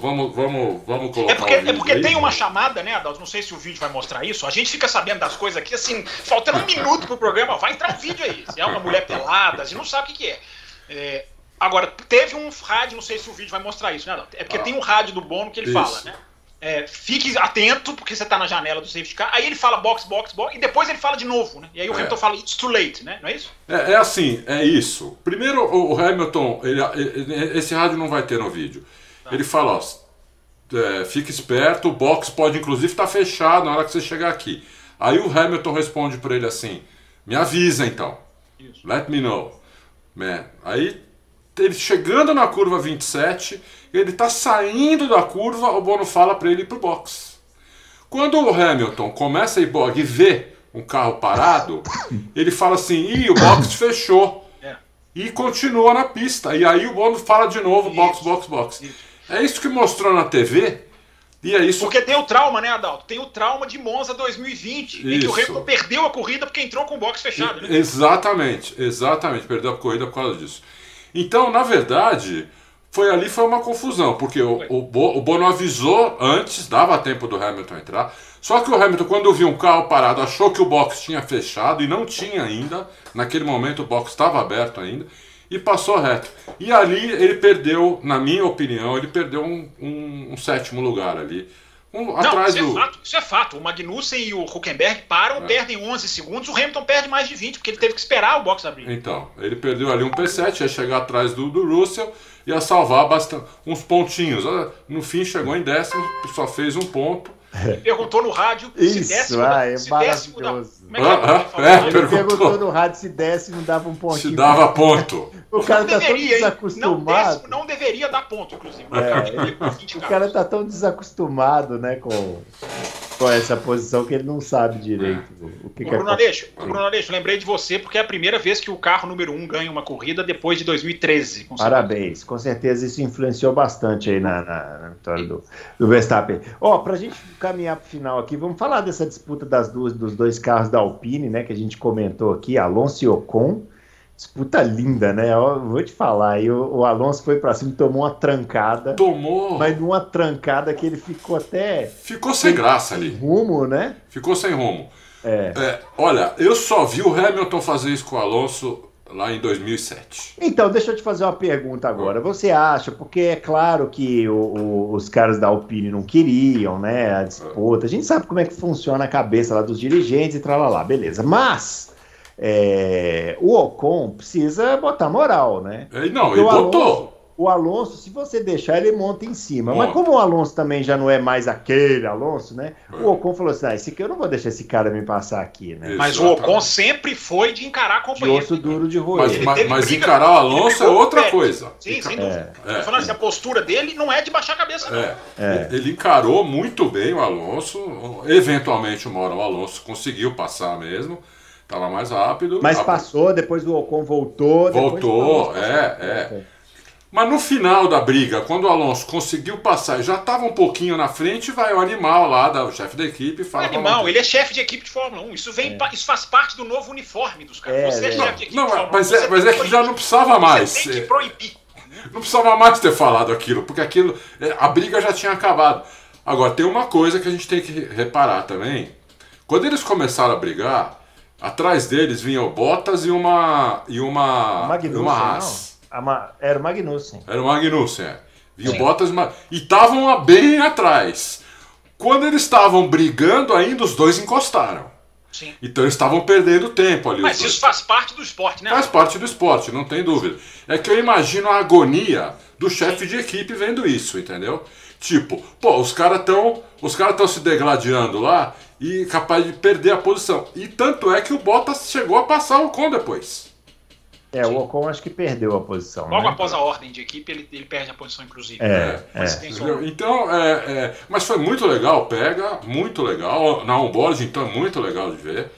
[SPEAKER 3] vamos, vamos, vamos colocar.
[SPEAKER 4] É porque, é porque tem uma chamada, né, Adalto? Não sei se o vídeo vai mostrar isso. A gente fica sabendo das coisas aqui, assim, faltando um minuto pro programa, vai entrar um vídeo aí. Se é uma mulher pelada, a gente não sabe o que, que é. é Agora, teve um rádio, não sei se o vídeo vai mostrar isso, né? É porque ah. tem um rádio do Bono que ele isso. fala, né? É, fique atento, porque você tá na janela do safety car. Aí ele fala box, box, box, e depois ele fala de novo, né? E aí o é. Hamilton fala it's too late, né? Não é isso?
[SPEAKER 3] É, é assim, é isso. Primeiro, o Hamilton, ele, esse rádio não vai ter no vídeo. Tá. Ele fala, ó, é, fique esperto, o box pode inclusive estar tá fechado na hora que você chegar aqui. Aí o Hamilton responde para ele assim: me avisa então. Isso. Let me know. Man. Aí ele chegando na curva 27, ele está saindo da curva, o Bono fala para ele ir pro box. Quando o Hamilton começa a ir e vê um carro parado, ele fala assim: "Ih, o box fechou". É. E continua na pista. E aí o Bono fala de novo: box, box, box. É isso que mostrou na TV. E é isso.
[SPEAKER 4] Porque tem o trauma, né, Adalto? Tem o trauma de Monza 2020, isso. em que o Hamilton perdeu a corrida porque entrou com o box fechado. Né?
[SPEAKER 3] Exatamente, exatamente. Perdeu a corrida por causa disso. Então, na verdade, foi ali foi uma confusão, porque o, o, o Bono avisou antes, dava tempo do Hamilton entrar. Só que o Hamilton, quando viu um carro parado, achou que o box tinha fechado e não tinha ainda. Naquele momento o box estava aberto ainda e passou reto. E ali ele perdeu, na minha opinião, ele perdeu um, um, um sétimo lugar ali.
[SPEAKER 4] Um, não, atrás isso, é do... é fato, isso é fato. O Magnussen e o Huckenberg param, é. perdem 11 segundos. O Hamilton perde mais de 20, porque ele teve que esperar o box abrir.
[SPEAKER 3] Então, ele perdeu ali um P7, ia chegar atrás do, do Russell, ia salvar bastante, uns pontinhos. No fim, chegou em décimo, só fez um ponto.
[SPEAKER 4] Ele perguntou no rádio
[SPEAKER 2] Isso, se décimo, ah, é se maravilhoso. Décimo da... ah, ah, é, ele perguntou. perguntou no rádio se décimo dava um pontinho.
[SPEAKER 3] Se dava ponto.
[SPEAKER 2] o cara não tá deveria, tão desacostumado. Não, décimo
[SPEAKER 4] não deveria dar ponto, inclusive. É,
[SPEAKER 2] o cara tá tão desacostumado, né, com, com essa posição que ele não sabe direito
[SPEAKER 4] o que, o que Bruno, é... Aleixo, Bruno Aleixo, lembrei de você porque é a primeira vez que o carro número um ganha uma corrida depois de 2013.
[SPEAKER 2] Com Parabéns, com certeza isso influenciou bastante aí na, na, na vitória do, do Verstappen. Ó, oh, pra gente caminhar pro final aqui, vamos falar dessa disputa das duas, dos dois carros da Alpine, né, que a gente comentou aqui, Alonso e Ocon. Disputa linda, né? Eu vou te falar, aí o, o Alonso foi para cima e tomou uma trancada.
[SPEAKER 3] Tomou.
[SPEAKER 2] Mas numa trancada que ele ficou até.
[SPEAKER 3] Ficou sem, sem graça ali.
[SPEAKER 2] rumo, né?
[SPEAKER 3] Ficou sem rumo. É. é. Olha, eu só vi o Hamilton fazer isso com o Alonso lá em 2007.
[SPEAKER 2] Então, deixa eu te fazer uma pergunta agora. Você acha, porque é claro que o, o, os caras da Alpine não queriam, né, a disputa. A gente sabe como é que funciona a cabeça lá dos dirigentes e lá, beleza. Mas é, o Ocon precisa botar moral, né?
[SPEAKER 3] É, não, ele botou.
[SPEAKER 2] o Alonso, se você deixar, ele monta em cima. Mas
[SPEAKER 3] Monta.
[SPEAKER 2] como o Alonso também já não é mais aquele Alonso, né? O Ocon falou assim: ah, esse aqui eu não vou deixar esse cara me passar aqui, né?
[SPEAKER 3] Isso.
[SPEAKER 4] Mas o Ocon sempre foi de encarar
[SPEAKER 2] De
[SPEAKER 4] companheiro.
[SPEAKER 2] osso duro de
[SPEAKER 3] Mas,
[SPEAKER 2] roer.
[SPEAKER 3] Mas- mas
[SPEAKER 4] briga-
[SPEAKER 3] encarar o Alonso é outra
[SPEAKER 4] Pérez.
[SPEAKER 3] coisa.
[SPEAKER 4] Sim, sem
[SPEAKER 2] É.
[SPEAKER 4] dúvida.
[SPEAKER 3] É.
[SPEAKER 4] Falando assim, a postura dele não é de baixar a cabeça, não.
[SPEAKER 3] É.
[SPEAKER 2] É.
[SPEAKER 3] Ele encarou muito bem o Alonso. Eventualmente, uma hora o Alonso conseguiu passar mesmo. Tava mais rápido.
[SPEAKER 2] Mas
[SPEAKER 3] A-
[SPEAKER 2] passou, depois o Ocon voltou.
[SPEAKER 3] Voltou,
[SPEAKER 2] o Alonso
[SPEAKER 3] é, é. Mas no final da briga, quando o Alonso conseguiu passar e já estava um pouquinho na frente, vai o animal lá, da- o chefe da equipe, e
[SPEAKER 4] é
[SPEAKER 3] fala. pra
[SPEAKER 4] animal, ele é chefe de equipe de Fórmula 1. Isso, vem, pa- isso faz parte do novo uniforme dos caras.
[SPEAKER 2] É,
[SPEAKER 4] você é
[SPEAKER 2] é.
[SPEAKER 4] chefe de equipe
[SPEAKER 3] Não,
[SPEAKER 4] de Fórmula 1.
[SPEAKER 3] mas é-
[SPEAKER 4] você
[SPEAKER 3] mas é que já não precisava mais.
[SPEAKER 4] Você tem
[SPEAKER 3] É.
[SPEAKER 4] que proibir.
[SPEAKER 3] Não precisava mais ter falado aquilo, porque aquilo. é, A briga já tinha acabado. Agora, tem uma coisa que a gente tem que reparar também. Quando eles começaram a brigar, atrás deles vinha o Bottas e uma. e uma.
[SPEAKER 2] Magnussen,
[SPEAKER 3] uma
[SPEAKER 2] não?
[SPEAKER 3] Haas.
[SPEAKER 2] Ma- Era o Magnussen.
[SPEAKER 3] Era o Magnussen, é. Vinha o
[SPEAKER 4] Sim.
[SPEAKER 3] Bottas e uma- e estavam bem atrás. Quando eles estavam brigando, ainda os dois encostaram.
[SPEAKER 4] Sim.
[SPEAKER 3] Então eles estavam perdendo tempo ali.
[SPEAKER 4] Mas
[SPEAKER 3] dois.
[SPEAKER 4] isso faz parte do esporte, né?
[SPEAKER 3] Faz parte do esporte, não tem dúvida. É que eu imagino a agonia do chefe de equipe vendo isso, entendeu? Tipo, pô, os caras estão os caras estão se degladiando lá e capaz de perder a posição. E tanto é que o Bottas chegou a passar o Ocon depois.
[SPEAKER 2] É, o Ocon acho que perdeu a posição.
[SPEAKER 4] Logo
[SPEAKER 2] né?
[SPEAKER 4] após a ordem de equipe, ele, ele perde a posição, inclusive.
[SPEAKER 2] É, é.
[SPEAKER 3] Então, é, é, mas foi muito legal, pega, muito legal. Na onboard, então, é muito legal de ver.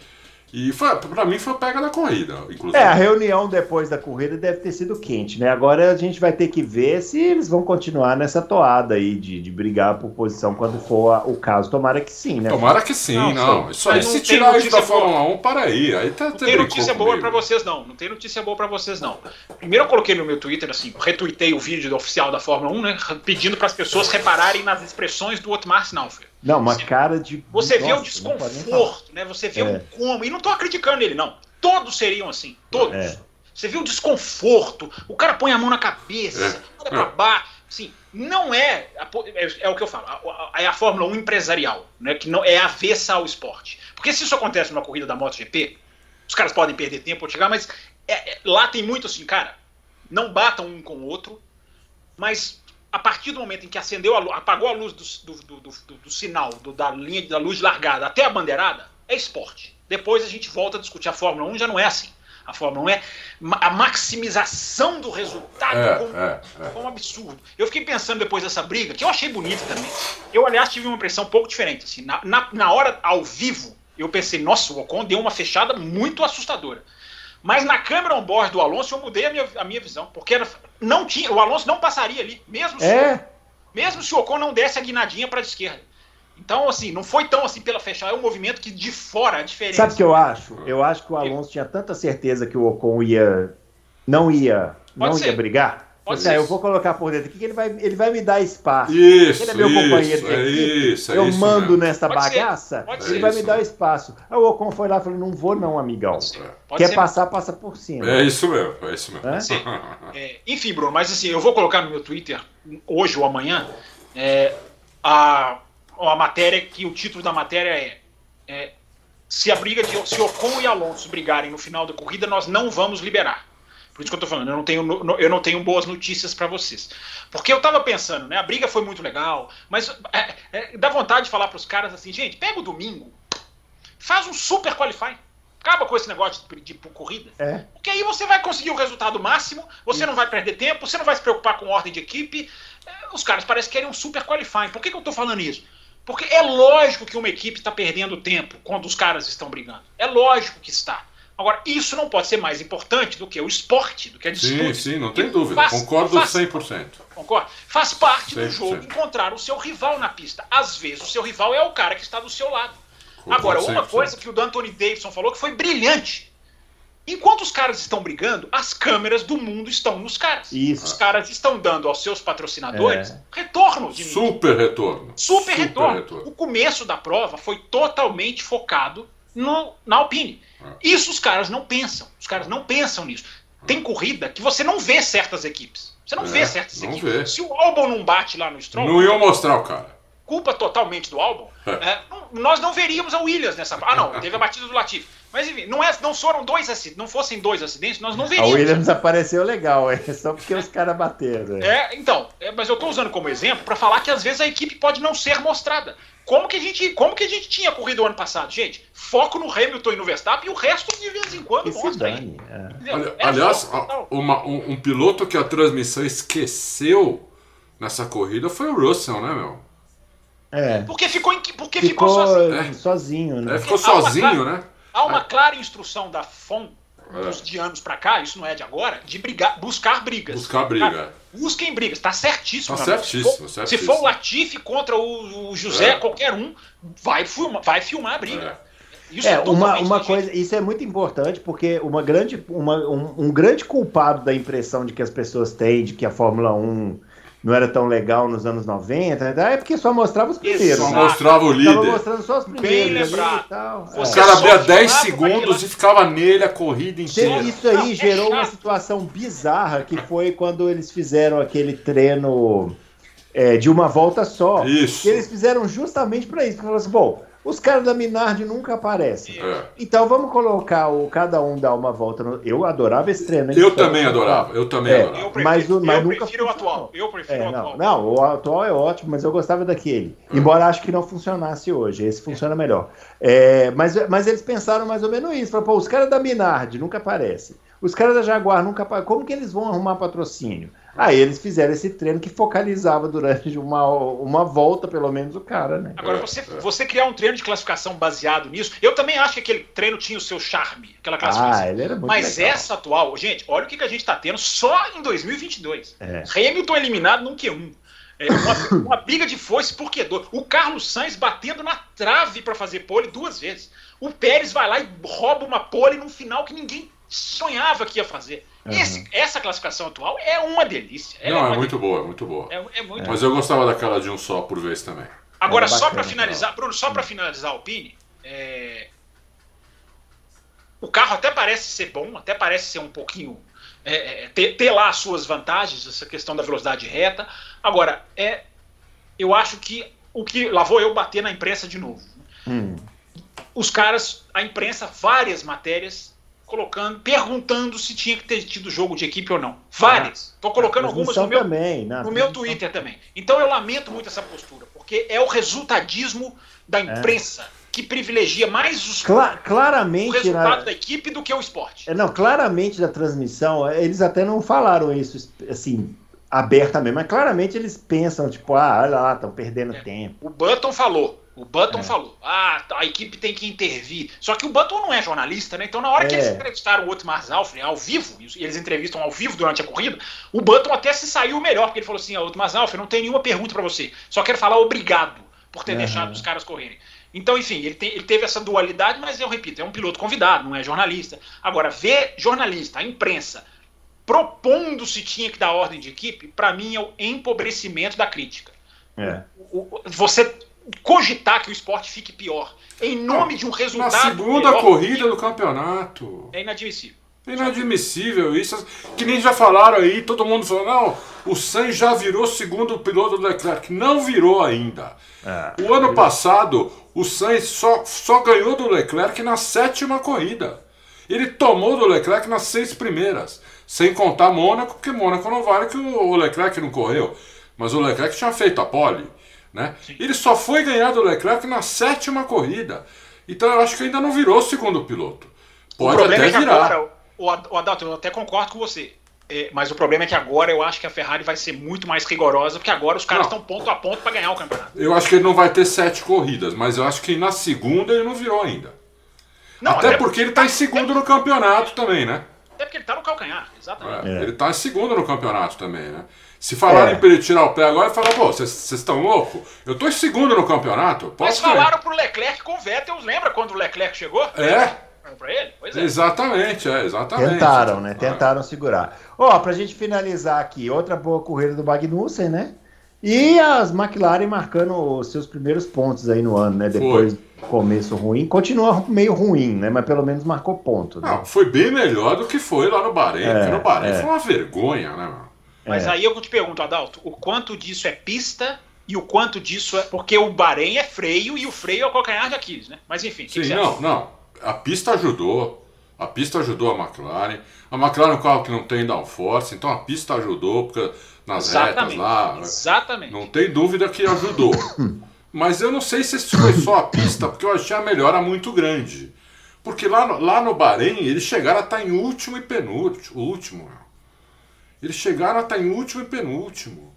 [SPEAKER 3] E foi, pra mim foi pega da corrida, inclusive.
[SPEAKER 2] É, a reunião depois da corrida deve ter sido quente, né? Agora a gente vai ter que ver se eles vão continuar nessa toada aí de, de brigar por posição quando for a- o caso. Tomara que sim, né?
[SPEAKER 3] Tomara que sim,
[SPEAKER 4] Não,
[SPEAKER 3] não.
[SPEAKER 4] sim.
[SPEAKER 3] Isso aí, se
[SPEAKER 4] não tem
[SPEAKER 3] tirar isso da
[SPEAKER 4] boa.
[SPEAKER 3] Fórmula 1, para aí. Aí tá
[SPEAKER 4] Não tem notícia boa pra vocês, não. Não tem notícia boa pra vocês, não. Primeiro eu coloquei no meu Twitter, assim, retuitei o vídeo do oficial da Fórmula 1, né? Pedindo para as pessoas repararem nas expressões do Otmar Snaufer.
[SPEAKER 2] Não, uma cara de.
[SPEAKER 4] Você vê o
[SPEAKER 2] falar.
[SPEAKER 4] desconforto, né? Você vê
[SPEAKER 2] É.
[SPEAKER 4] o como. E não tô criticando ele, não. Todos seriam assim. Todos.
[SPEAKER 2] É.
[SPEAKER 4] Você vê o desconforto. O cara põe a mão na cabeça,
[SPEAKER 3] É.
[SPEAKER 4] olha pra baixo. Assim, não é, a é. é o que eu falo. a- a- É a Fórmula 1 empresarial, né? Que não é avessa ao esporte. Porque se isso acontece numa corrida da MotoGP, os caras podem perder tempo ou chegar, mas é- é- lá tem muito assim, cara. Não batam um com o outro, mas a partir do momento em que acendeu a luz, apagou a luz do, do, do, do- sinal, da linha da luz largada até a bandeirada, é esporte. Depois a gente volta a discutir a Fórmula 1, já não é assim. A Fórmula 1 é a maximização do resultado
[SPEAKER 3] É,
[SPEAKER 4] com,
[SPEAKER 3] é, é.
[SPEAKER 4] com um absurdo. Eu fiquei pensando depois dessa briga, que eu achei bonita também. Eu, aliás, tive uma impressão um pouco diferente. Assim, na, na, na hora, ao vivo, eu pensei, nossa, o Ocon deu uma fechada muito assustadora. Mas na câmera on-board do Alonso, eu mudei a minha, a minha visão. Porque era- não tinha, o Alonso não passaria ali, mesmo se,
[SPEAKER 2] É,
[SPEAKER 4] mesmo se o Ocon não desse a guinadinha para a esquerda. Então, assim, não foi tão assim pela fechada, é um movimento que de fora a diferença.
[SPEAKER 2] sabe o que eu acho? Eu acho que o Alonso tinha tanta certeza que o Ocon ia. Não ia.
[SPEAKER 4] Pode
[SPEAKER 2] não
[SPEAKER 4] ser.
[SPEAKER 2] ia brigar.
[SPEAKER 4] Pode
[SPEAKER 2] Assim,
[SPEAKER 4] ser.
[SPEAKER 2] eu vou colocar por dentro aqui que ele vai, ele vai me dar espaço.
[SPEAKER 3] Isso,
[SPEAKER 2] Ele é meu companheiro
[SPEAKER 3] isso,
[SPEAKER 2] de
[SPEAKER 3] é
[SPEAKER 2] equipe,
[SPEAKER 3] isso, é
[SPEAKER 2] eu
[SPEAKER 3] isso
[SPEAKER 2] mando
[SPEAKER 3] mesmo.
[SPEAKER 2] nessa
[SPEAKER 4] Pode
[SPEAKER 2] bagaça, ele
[SPEAKER 3] ser
[SPEAKER 2] vai
[SPEAKER 3] isso
[SPEAKER 2] me dar espaço. Aí o Ocon foi lá e falou: não vou, não, amigão.
[SPEAKER 4] Pode ser. Pode
[SPEAKER 2] Quer
[SPEAKER 4] ser.
[SPEAKER 2] passar, passa por cima.
[SPEAKER 3] É isso mesmo, é isso mesmo.
[SPEAKER 4] É, enfim, Bruno, mas assim, eu vou colocar no meu Twitter, hoje ou amanhã, é, a, a matéria, que o título da matéria é, é, se a briga de se Ocon e Alonso brigarem no final da corrida, nós não vamos liberar. Por isso que eu tô falando, eu não tenho, eu não tenho boas notícias para vocês. Porque eu tava pensando, né? A briga foi muito legal, mas é, é, dá vontade de falar pros caras assim, gente, pega o domingo, faz um super qualify. Acaba com esse negócio de, de corrida.
[SPEAKER 2] É.
[SPEAKER 4] Porque aí você vai conseguir o resultado máximo, você não vai perder tempo, você não vai se preocupar com ordem de equipe. É, Os caras parecem querem um super qualifying. Por que, que eu tô falando isso? Porque é lógico que uma equipe está perdendo tempo quando os caras estão brigando. É lógico que está. Agora, isso não pode ser mais importante do que o esporte, do que a
[SPEAKER 3] Sim,
[SPEAKER 4] disputa.
[SPEAKER 3] sim, não tem dúvida.
[SPEAKER 4] faz-
[SPEAKER 3] Concordo
[SPEAKER 4] faz-
[SPEAKER 3] 100%.
[SPEAKER 4] Concorda? Faz parte do
[SPEAKER 3] 100%.
[SPEAKER 4] jogo encontrar o seu rival na pista. Às vezes o seu rival é o cara que está do seu lado.
[SPEAKER 3] Concordo
[SPEAKER 4] Agora, uma
[SPEAKER 3] 100%.
[SPEAKER 4] coisa que o Anthony Davidson falou que foi brilhante. Enquanto os caras estão brigando, as câmeras do mundo estão nos caras.
[SPEAKER 2] Isso.
[SPEAKER 4] Os caras estão dando aos seus patrocinadores
[SPEAKER 2] É.
[SPEAKER 4] retorno de mídia.
[SPEAKER 3] Super retorno.
[SPEAKER 4] Super, retorno. O começo da prova foi totalmente focado no, na Alpine.
[SPEAKER 3] Ah.
[SPEAKER 4] Isso os caras não pensam. Os caras não pensam nisso. Tem corrida que você não vê certas equipes. Você não
[SPEAKER 3] É,
[SPEAKER 4] vê certas
[SPEAKER 3] não
[SPEAKER 4] equipes.
[SPEAKER 3] vê.
[SPEAKER 4] Se o Albon não bate lá no Stroll,
[SPEAKER 3] Não iam mostrar o cara.
[SPEAKER 4] culpa totalmente do Albon,
[SPEAKER 3] É.
[SPEAKER 4] é, nós não veríamos a Williams nessa. Ah, não, teve a batida do Latifi. Mas enfim, não, é, não foram dois acidentes, não fossem dois acidentes, nós não
[SPEAKER 2] A
[SPEAKER 4] veríamos.
[SPEAKER 2] Williams apareceu legal, é só porque os caras bateram. é.
[SPEAKER 4] É, então, é, mas eu tô usando como exemplo para falar que às vezes a equipe pode não ser mostrada. Como que a gente, como que a gente tinha corrido o ano passado, gente? Foco no Hamilton e no Verstappen e o resto de vez em quando
[SPEAKER 2] Que
[SPEAKER 4] mostra
[SPEAKER 2] dane. é.
[SPEAKER 3] Ali-
[SPEAKER 4] É
[SPEAKER 3] aliás, a- uma- um, um piloto que a transmissão esqueceu nessa corrida foi o Russell, né, meu?
[SPEAKER 2] É.
[SPEAKER 4] porque ficou em, porque ficou,
[SPEAKER 2] Ficou
[SPEAKER 4] sozinho.
[SPEAKER 3] É.
[SPEAKER 2] sozinho, né?
[SPEAKER 3] É, ficou sozinho,
[SPEAKER 4] clara-
[SPEAKER 3] né?
[SPEAKER 4] Há uma clara instrução da FOM
[SPEAKER 3] É.
[SPEAKER 4] dos de anos pra cá, isso não é de agora, de brigar, buscar brigas.
[SPEAKER 3] Buscar briga.
[SPEAKER 4] Cara, busquem brigas, tá certíssimo.
[SPEAKER 3] Tá certíssimo,
[SPEAKER 4] Se for-
[SPEAKER 3] certíssimo.
[SPEAKER 4] Se for o Latifi contra o, o José,
[SPEAKER 3] É.
[SPEAKER 4] qualquer um, vai filmar, vai filmar a briga. Isso
[SPEAKER 2] É, uma,
[SPEAKER 4] totalmente
[SPEAKER 2] uma
[SPEAKER 4] legítimo.
[SPEAKER 2] coisa, isso é muito importante porque uma grande, uma- um, um grande culpado da impressão de que as pessoas têm de que a Fórmula 1 não era tão legal nos anos 90, é porque só mostrava os primeiros.
[SPEAKER 3] Só
[SPEAKER 2] né?
[SPEAKER 3] mostrava o
[SPEAKER 2] Tava
[SPEAKER 3] líder.
[SPEAKER 2] mostrando só os primeiros.
[SPEAKER 4] Bem
[SPEAKER 2] ali
[SPEAKER 4] lembrado.
[SPEAKER 2] e tal.
[SPEAKER 3] O
[SPEAKER 4] Você
[SPEAKER 2] É.
[SPEAKER 3] cara
[SPEAKER 4] só
[SPEAKER 3] abria 10
[SPEAKER 4] filmava
[SPEAKER 3] segundos e ficava nele a corrida inteira.
[SPEAKER 2] Isso aí
[SPEAKER 4] Não, é
[SPEAKER 2] gerou uma situação bizarra que foi quando eles fizeram aquele treino é, de uma volta só.
[SPEAKER 3] Isso.
[SPEAKER 2] Que eles fizeram justamente para isso. Porque falaram assim, bom, os caras da Minardi nunca aparecem.
[SPEAKER 3] É.
[SPEAKER 2] Então vamos colocar o cada um dar uma volta. No... Eu adorava esse treino. hein?
[SPEAKER 3] Eu também adorava, eu também
[SPEAKER 2] É.
[SPEAKER 3] adorava.
[SPEAKER 4] Eu prefiro,
[SPEAKER 2] Mas o- mas
[SPEAKER 4] eu
[SPEAKER 2] nunca
[SPEAKER 4] prefiro o atual. Eu prefiro
[SPEAKER 2] É,
[SPEAKER 4] o
[SPEAKER 2] não,
[SPEAKER 4] atual.
[SPEAKER 2] não, o atual é ótimo, mas eu gostava daquele. Embora acho que não funcionasse hoje, esse funciona melhor. É, mas, mas eles pensaram mais ou menos isso. Falaram, pô, os caras da Minardi nunca aparecem. Os caras da Jaguar nunca aparecem. Como que eles vão arrumar patrocínio? Aí eles fizeram esse treino que focalizava durante uma, uma volta, pelo menos, o cara, né?
[SPEAKER 4] Agora,
[SPEAKER 3] É,
[SPEAKER 4] você,
[SPEAKER 3] é.
[SPEAKER 4] você criar um treino de classificação baseado nisso, eu também acho que aquele treino tinha o seu charme, aquela classificação.
[SPEAKER 2] Ah, ele era muito
[SPEAKER 4] Mas
[SPEAKER 2] legal.
[SPEAKER 4] essa atual, gente, olha o que, que a gente tá tendo só em 2022.
[SPEAKER 2] É.
[SPEAKER 4] Hamilton eliminado num Q1. É, uma, uma briga de foice por Q2. O Carlos Sainz batendo na trave para fazer pole duas vezes. O Pérez vai lá e rouba uma pole num final que ninguém sonhava que ia fazer.
[SPEAKER 2] Uhum.
[SPEAKER 4] Esse- essa classificação atual é uma delícia. Ela
[SPEAKER 3] Não,
[SPEAKER 4] uma
[SPEAKER 3] é muito boa, é muito boa.
[SPEAKER 4] delícia. É, é muito
[SPEAKER 3] Mas eu gostava daquela de um só por vez também.
[SPEAKER 4] Agora,
[SPEAKER 2] É
[SPEAKER 4] só para finalizar, Bruno, só para finalizar a Alpine, é, o carro até parece ser bom, até parece ser um pouquinho. é, é, ter, ter lá as suas vantagens, essa questão da velocidade reta. Agora, é, eu acho que o que. Lá vou eu bater na imprensa de novo.
[SPEAKER 2] Hum.
[SPEAKER 4] Os caras, a imprensa, várias matérias, colocando, perguntando se tinha que ter tido jogo de equipe ou não. Várias. Estou colocando algumas no meu,
[SPEAKER 2] também, na
[SPEAKER 4] no meu Twitter também. Então eu lamento muito essa postura, porque é o resultadismo da imprensa que privilegia mais os,
[SPEAKER 2] Cla-
[SPEAKER 4] o
[SPEAKER 2] claramente,
[SPEAKER 4] resultado
[SPEAKER 2] na-
[SPEAKER 4] da equipe do que o esporte.
[SPEAKER 2] É, não, claramente da transmissão, eles até não falaram isso assim abertamente, mas claramente eles pensam, tipo, ah, olha lá, estão perdendo
[SPEAKER 4] É.
[SPEAKER 2] tempo.
[SPEAKER 4] O Button falou. O Button
[SPEAKER 2] É.
[SPEAKER 4] falou, ah, a equipe tem que intervir. Só que o Button não é jornalista, né? Então, na hora que
[SPEAKER 2] É.
[SPEAKER 4] eles entrevistaram o Otmar Zalfre ao vivo, e eles entrevistam ao vivo durante a corrida, o Button até se saiu melhor, porque ele falou assim: ah, Otmar Zalfre, não tem nenhuma pergunta pra você. Só quero falar obrigado por ter
[SPEAKER 2] Aham.
[SPEAKER 4] deixado os caras correrem. Então, enfim, ele, tem- ele teve essa dualidade, mas eu repito, é um piloto convidado, não é jornalista. Agora, ver jornalista, a imprensa, propondo se tinha que dar ordem de equipe, pra mim é o empobrecimento da crítica
[SPEAKER 2] É.
[SPEAKER 4] o- o- você cogitar que o esporte fique pior em nome de um
[SPEAKER 3] Na
[SPEAKER 4] resultado
[SPEAKER 3] segunda
[SPEAKER 4] melhor,
[SPEAKER 3] corrida do campeonato.
[SPEAKER 4] é inadmissível.
[SPEAKER 3] É Inadmissível isso. Que nem já falaram aí, todo mundo falou, não, o Sainz já virou segundo piloto do Leclerc. Não virou ainda.
[SPEAKER 2] É.
[SPEAKER 3] O ano passado, o Sainz só, só ganhou do Leclerc na sétima corrida. Ele tomou do Leclerc nas seis primeiras. Sem contar Mônaco, porque Mônaco não vale que o Leclerc não correu. Mas o Leclerc tinha feito a pole. Né? Ele só foi ganhar do Leclerc na sétima corrida. Então eu acho que ainda não virou segundo piloto. Pode até
[SPEAKER 4] é
[SPEAKER 3] virar.
[SPEAKER 4] agora, o, Ad- o Adalto, eu até concordo com você. É, mas o problema é que agora eu acho que a Ferrari vai ser muito mais rigorosa, porque agora os caras estão ponto a ponto para ganhar o campeonato.
[SPEAKER 3] Eu acho que ele não vai ter sete corridas, mas eu acho que na segunda ele não virou ainda.
[SPEAKER 4] Não,
[SPEAKER 3] até, porque ele tá em segundo no campeonato também, né?
[SPEAKER 4] Até porque ele tá no calcanhar, exatamente.
[SPEAKER 3] É,
[SPEAKER 2] É.
[SPEAKER 3] Ele tá em segundo no campeonato também, né? Se falarem
[SPEAKER 2] É.
[SPEAKER 3] pra ele tirar o pé agora, fala, pô, vocês estão loucos? Eu tô em segundo no campeonato.
[SPEAKER 4] Mas
[SPEAKER 3] Posso ganhar.
[SPEAKER 4] falaram pro Leclerc com o Vettel, lembra quando o Leclerc chegou?
[SPEAKER 3] É,
[SPEAKER 4] Pra ele? Pois é.
[SPEAKER 3] exatamente, é, exatamente.
[SPEAKER 2] Tentaram, né?
[SPEAKER 3] Ah.
[SPEAKER 2] Tentaram segurar. Ó, pra gente finalizar aqui, outra boa corrida do Magnussen, né? E as McLaren marcando os seus primeiros pontos aí no ano, né? Depois do começo ruim. Continua meio ruim, né? Mas pelo menos marcou ponto. Né?
[SPEAKER 3] Não, foi bem melhor do que foi lá no Bahrein.
[SPEAKER 2] É,
[SPEAKER 3] no Bahrein
[SPEAKER 2] é.
[SPEAKER 3] foi uma vergonha, né, mano?
[SPEAKER 4] Mas
[SPEAKER 2] É.
[SPEAKER 4] aí eu te pergunto, Adalto, o quanto disso é pista e o quanto disso é. Porque o Bahrein é freio e o freio é o calcanhar de Aquiles, né? Mas enfim, o que
[SPEAKER 3] Sim,
[SPEAKER 4] que você
[SPEAKER 3] não,
[SPEAKER 4] acha?
[SPEAKER 3] não. a pista ajudou. A pista ajudou a McLaren. A McLaren é um carro que não tem downforce, então a pista ajudou, porque nas retas lá.
[SPEAKER 4] Exatamente.
[SPEAKER 3] Não tem dúvida que ajudou. Mas eu não sei se isso foi só a pista, porque eu achei a melhora muito grande. Porque lá no, lá no Bahrein, eles chegaram a estar em último e penúltimo. Último. Eles chegaram a estar em último e penúltimo.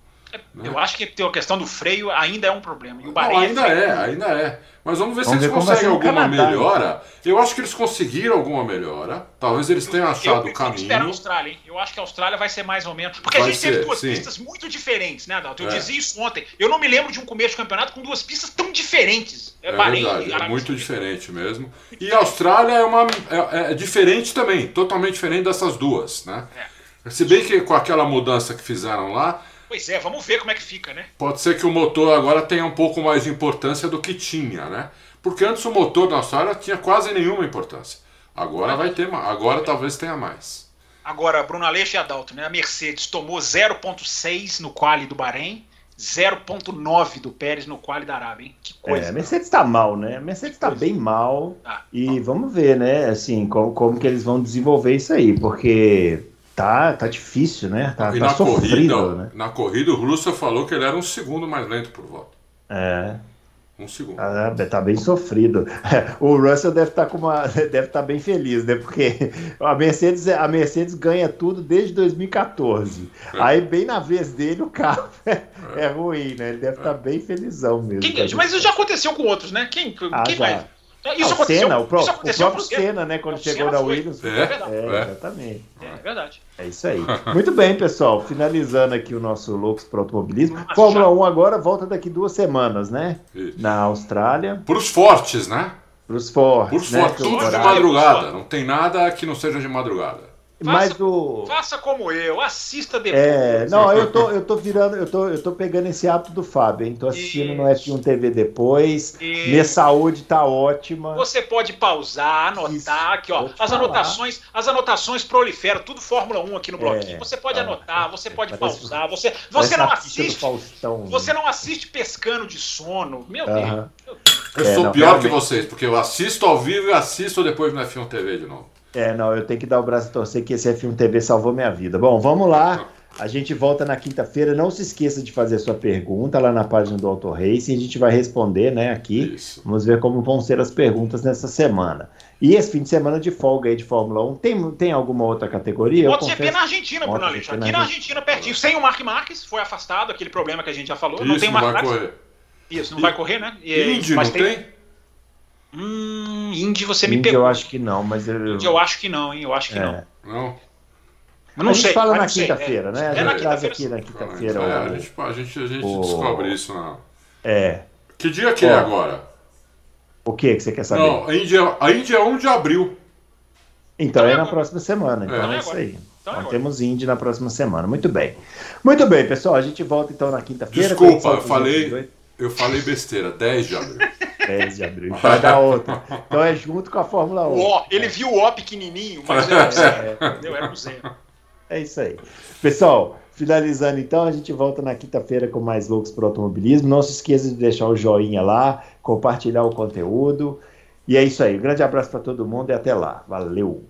[SPEAKER 4] Né? Eu acho que a questão do freio ainda é um problema. E o Bahrein
[SPEAKER 3] não, ainda
[SPEAKER 4] é,
[SPEAKER 3] é, ainda é. Mas vamos ver vamos se eles conseguem alguma Canadá, melhora. Eu acho que eles conseguiram alguma melhora. Talvez eles tenham achado o caminho.
[SPEAKER 4] Eu a Austrália, hein? Eu acho que a Austrália vai ser mais ou menos. Porque vai a gente ser, teve duas sim. pistas muito diferentes, né, Adalto? Eu é. dizia isso ontem. Eu não me lembro de um começo de campeonato com duas pistas tão diferentes.
[SPEAKER 3] É, é Bahrein verdade, é muito diferente mesmo. E a Austrália é, uma, é, é, diferente também, totalmente diferente dessas duas, né? É. Se bem que com aquela mudança que fizeram lá,
[SPEAKER 4] Pois é, vamos ver como é que fica, né?
[SPEAKER 3] Pode ser que o motor agora tenha um pouco mais de importância do que tinha, né? Porque antes o motor da Austrália tinha quase nenhuma importância. Agora vai ter, agora talvez tenha mais.
[SPEAKER 4] Agora, Bruno Aleixo e Adalto, né? A Mercedes tomou 0.6 no quali do Bahrein, 0.9 do Pérez no quali da Arábia, hein? Que coisa.
[SPEAKER 2] É, a Mercedes está mal, né? A Mercedes está bem mal. Ah, e vamos ver, né? Assim, como, como que eles vão desenvolver isso aí, porque Tá, tá difícil, né? Tá,
[SPEAKER 3] e
[SPEAKER 2] tá
[SPEAKER 3] na
[SPEAKER 2] sofrido,
[SPEAKER 3] corrida,
[SPEAKER 2] né?
[SPEAKER 3] Na corrida, o Russell falou que ele era um segundo mais lento por volta.
[SPEAKER 2] É.
[SPEAKER 3] Um segundo.
[SPEAKER 2] Ah, tá bem sofrido. O Russell deve estar tá com uma, deve estar tá bem feliz, né? Porque a Mercedes, a Mercedes ganha tudo desde 2014. É. Aí bem na vez dele o carro é, é ruim, né? Ele deve estar é. tá bem felizão mesmo.
[SPEAKER 4] Quem, mas isso já aconteceu com outros, né? Quem,
[SPEAKER 2] ah,
[SPEAKER 4] quem
[SPEAKER 2] já.
[SPEAKER 4] mais?
[SPEAKER 2] Isso ah, aconteceu, Senna, o, pro, isso aconteceu o próprio Senna, né? Quando chegou Senna na Williams.
[SPEAKER 3] É,
[SPEAKER 2] é, é, exatamente.
[SPEAKER 4] É verdade.
[SPEAKER 2] É isso aí. Muito bem, pessoal. Finalizando aqui o nosso Loucos para Automobilismo. Fórmula 1 agora volta daqui duas semanas, né? Isso. Na Austrália.
[SPEAKER 3] Para os fortes, né?
[SPEAKER 2] Para os fortes.
[SPEAKER 3] Para os fortes. Tudo de madrugada. Não tem nada que não seja de madrugada.
[SPEAKER 2] Faça, mas o...
[SPEAKER 4] faça como eu, assista depois.
[SPEAKER 2] É, não, eu tô, eu tô virando, eu tô, eu tô pegando esse hábito do Fábio, hein? Tô assistindo Isso. no F1 TV depois. Isso. Minha saúde tá ótima.
[SPEAKER 4] Você pode pausar, anotar Isso. aqui, ó. As anotações, as anotações proliferam, tudo Fórmula 1 aqui no bloquinho. É, você pode tá, anotar, você pode pausar, você, você não assiste. Faustão, você né? não assiste pescando de sono. Meu uh -huh. Deus.
[SPEAKER 3] Eu é, sou não, pior realmente. que vocês, porque eu assisto ao vivo e assisto depois no F1 TV de novo.
[SPEAKER 2] É, não, eu tenho que dar o braço a torcer que esse F1 TV salvou minha vida. Bom, vamos lá. A gente volta na quinta-feira. Não se esqueça de fazer sua pergunta lá na página do Auto Racing. A gente vai responder, né, aqui. Isso. Vamos ver como vão ser as perguntas nessa semana. E esse fim de semana de folga aí de Fórmula 1, tem, tem alguma outra categoria?
[SPEAKER 4] MotoGP na Argentina, Bruno Aleixo. Aqui na Argentina, pertinho. Sem o Mark Marques, foi afastado, aquele problema que a gente já falou.
[SPEAKER 3] Isso,
[SPEAKER 4] não tem
[SPEAKER 3] o Mark Marques.
[SPEAKER 4] Isso, não e... vai correr, né?
[SPEAKER 3] E, Indy, mas não tem? tem?
[SPEAKER 4] Hum, Indy você me
[SPEAKER 2] Indy
[SPEAKER 4] pegou.
[SPEAKER 2] eu acho que não, mas eu...
[SPEAKER 4] Indy eu acho que não, hein? Eu acho que é.
[SPEAKER 3] não. Não?
[SPEAKER 2] Mas não a gente
[SPEAKER 3] sei,
[SPEAKER 2] fala na quinta-feira, né?
[SPEAKER 4] É,
[SPEAKER 2] a
[SPEAKER 4] gente
[SPEAKER 2] traz aqui na quinta-feira.
[SPEAKER 3] É, a gente, a gente, a gente
[SPEAKER 2] o...
[SPEAKER 3] descobre isso na...
[SPEAKER 2] É.
[SPEAKER 3] Que dia que é agora?
[SPEAKER 2] O que que você quer saber?
[SPEAKER 3] Não, a Índia, a Índia é 1 de abril.
[SPEAKER 2] Então, então é na próxima semana, então é, é isso aí. Então Nós temos Indy na próxima semana. Muito bem. Muito bem, pessoal. A gente volta então na quinta-feira.
[SPEAKER 3] Desculpa, eu falei, eu falei besteira. 10 de abril.
[SPEAKER 2] 10 de abril. Vai dar outra. Então é junto com a Fórmula 1.
[SPEAKER 4] O o, ele viu o O pequenininho, mas era um zero. É. Entendeu? Era um zero.
[SPEAKER 2] É isso aí. Pessoal, finalizando então, a gente volta na quinta-feira com mais Loucos para o Automobilismo. Não se esqueça de deixar o joinha lá, compartilhar o conteúdo. E é isso aí. Um grande abraço para todo mundo e até lá. Valeu!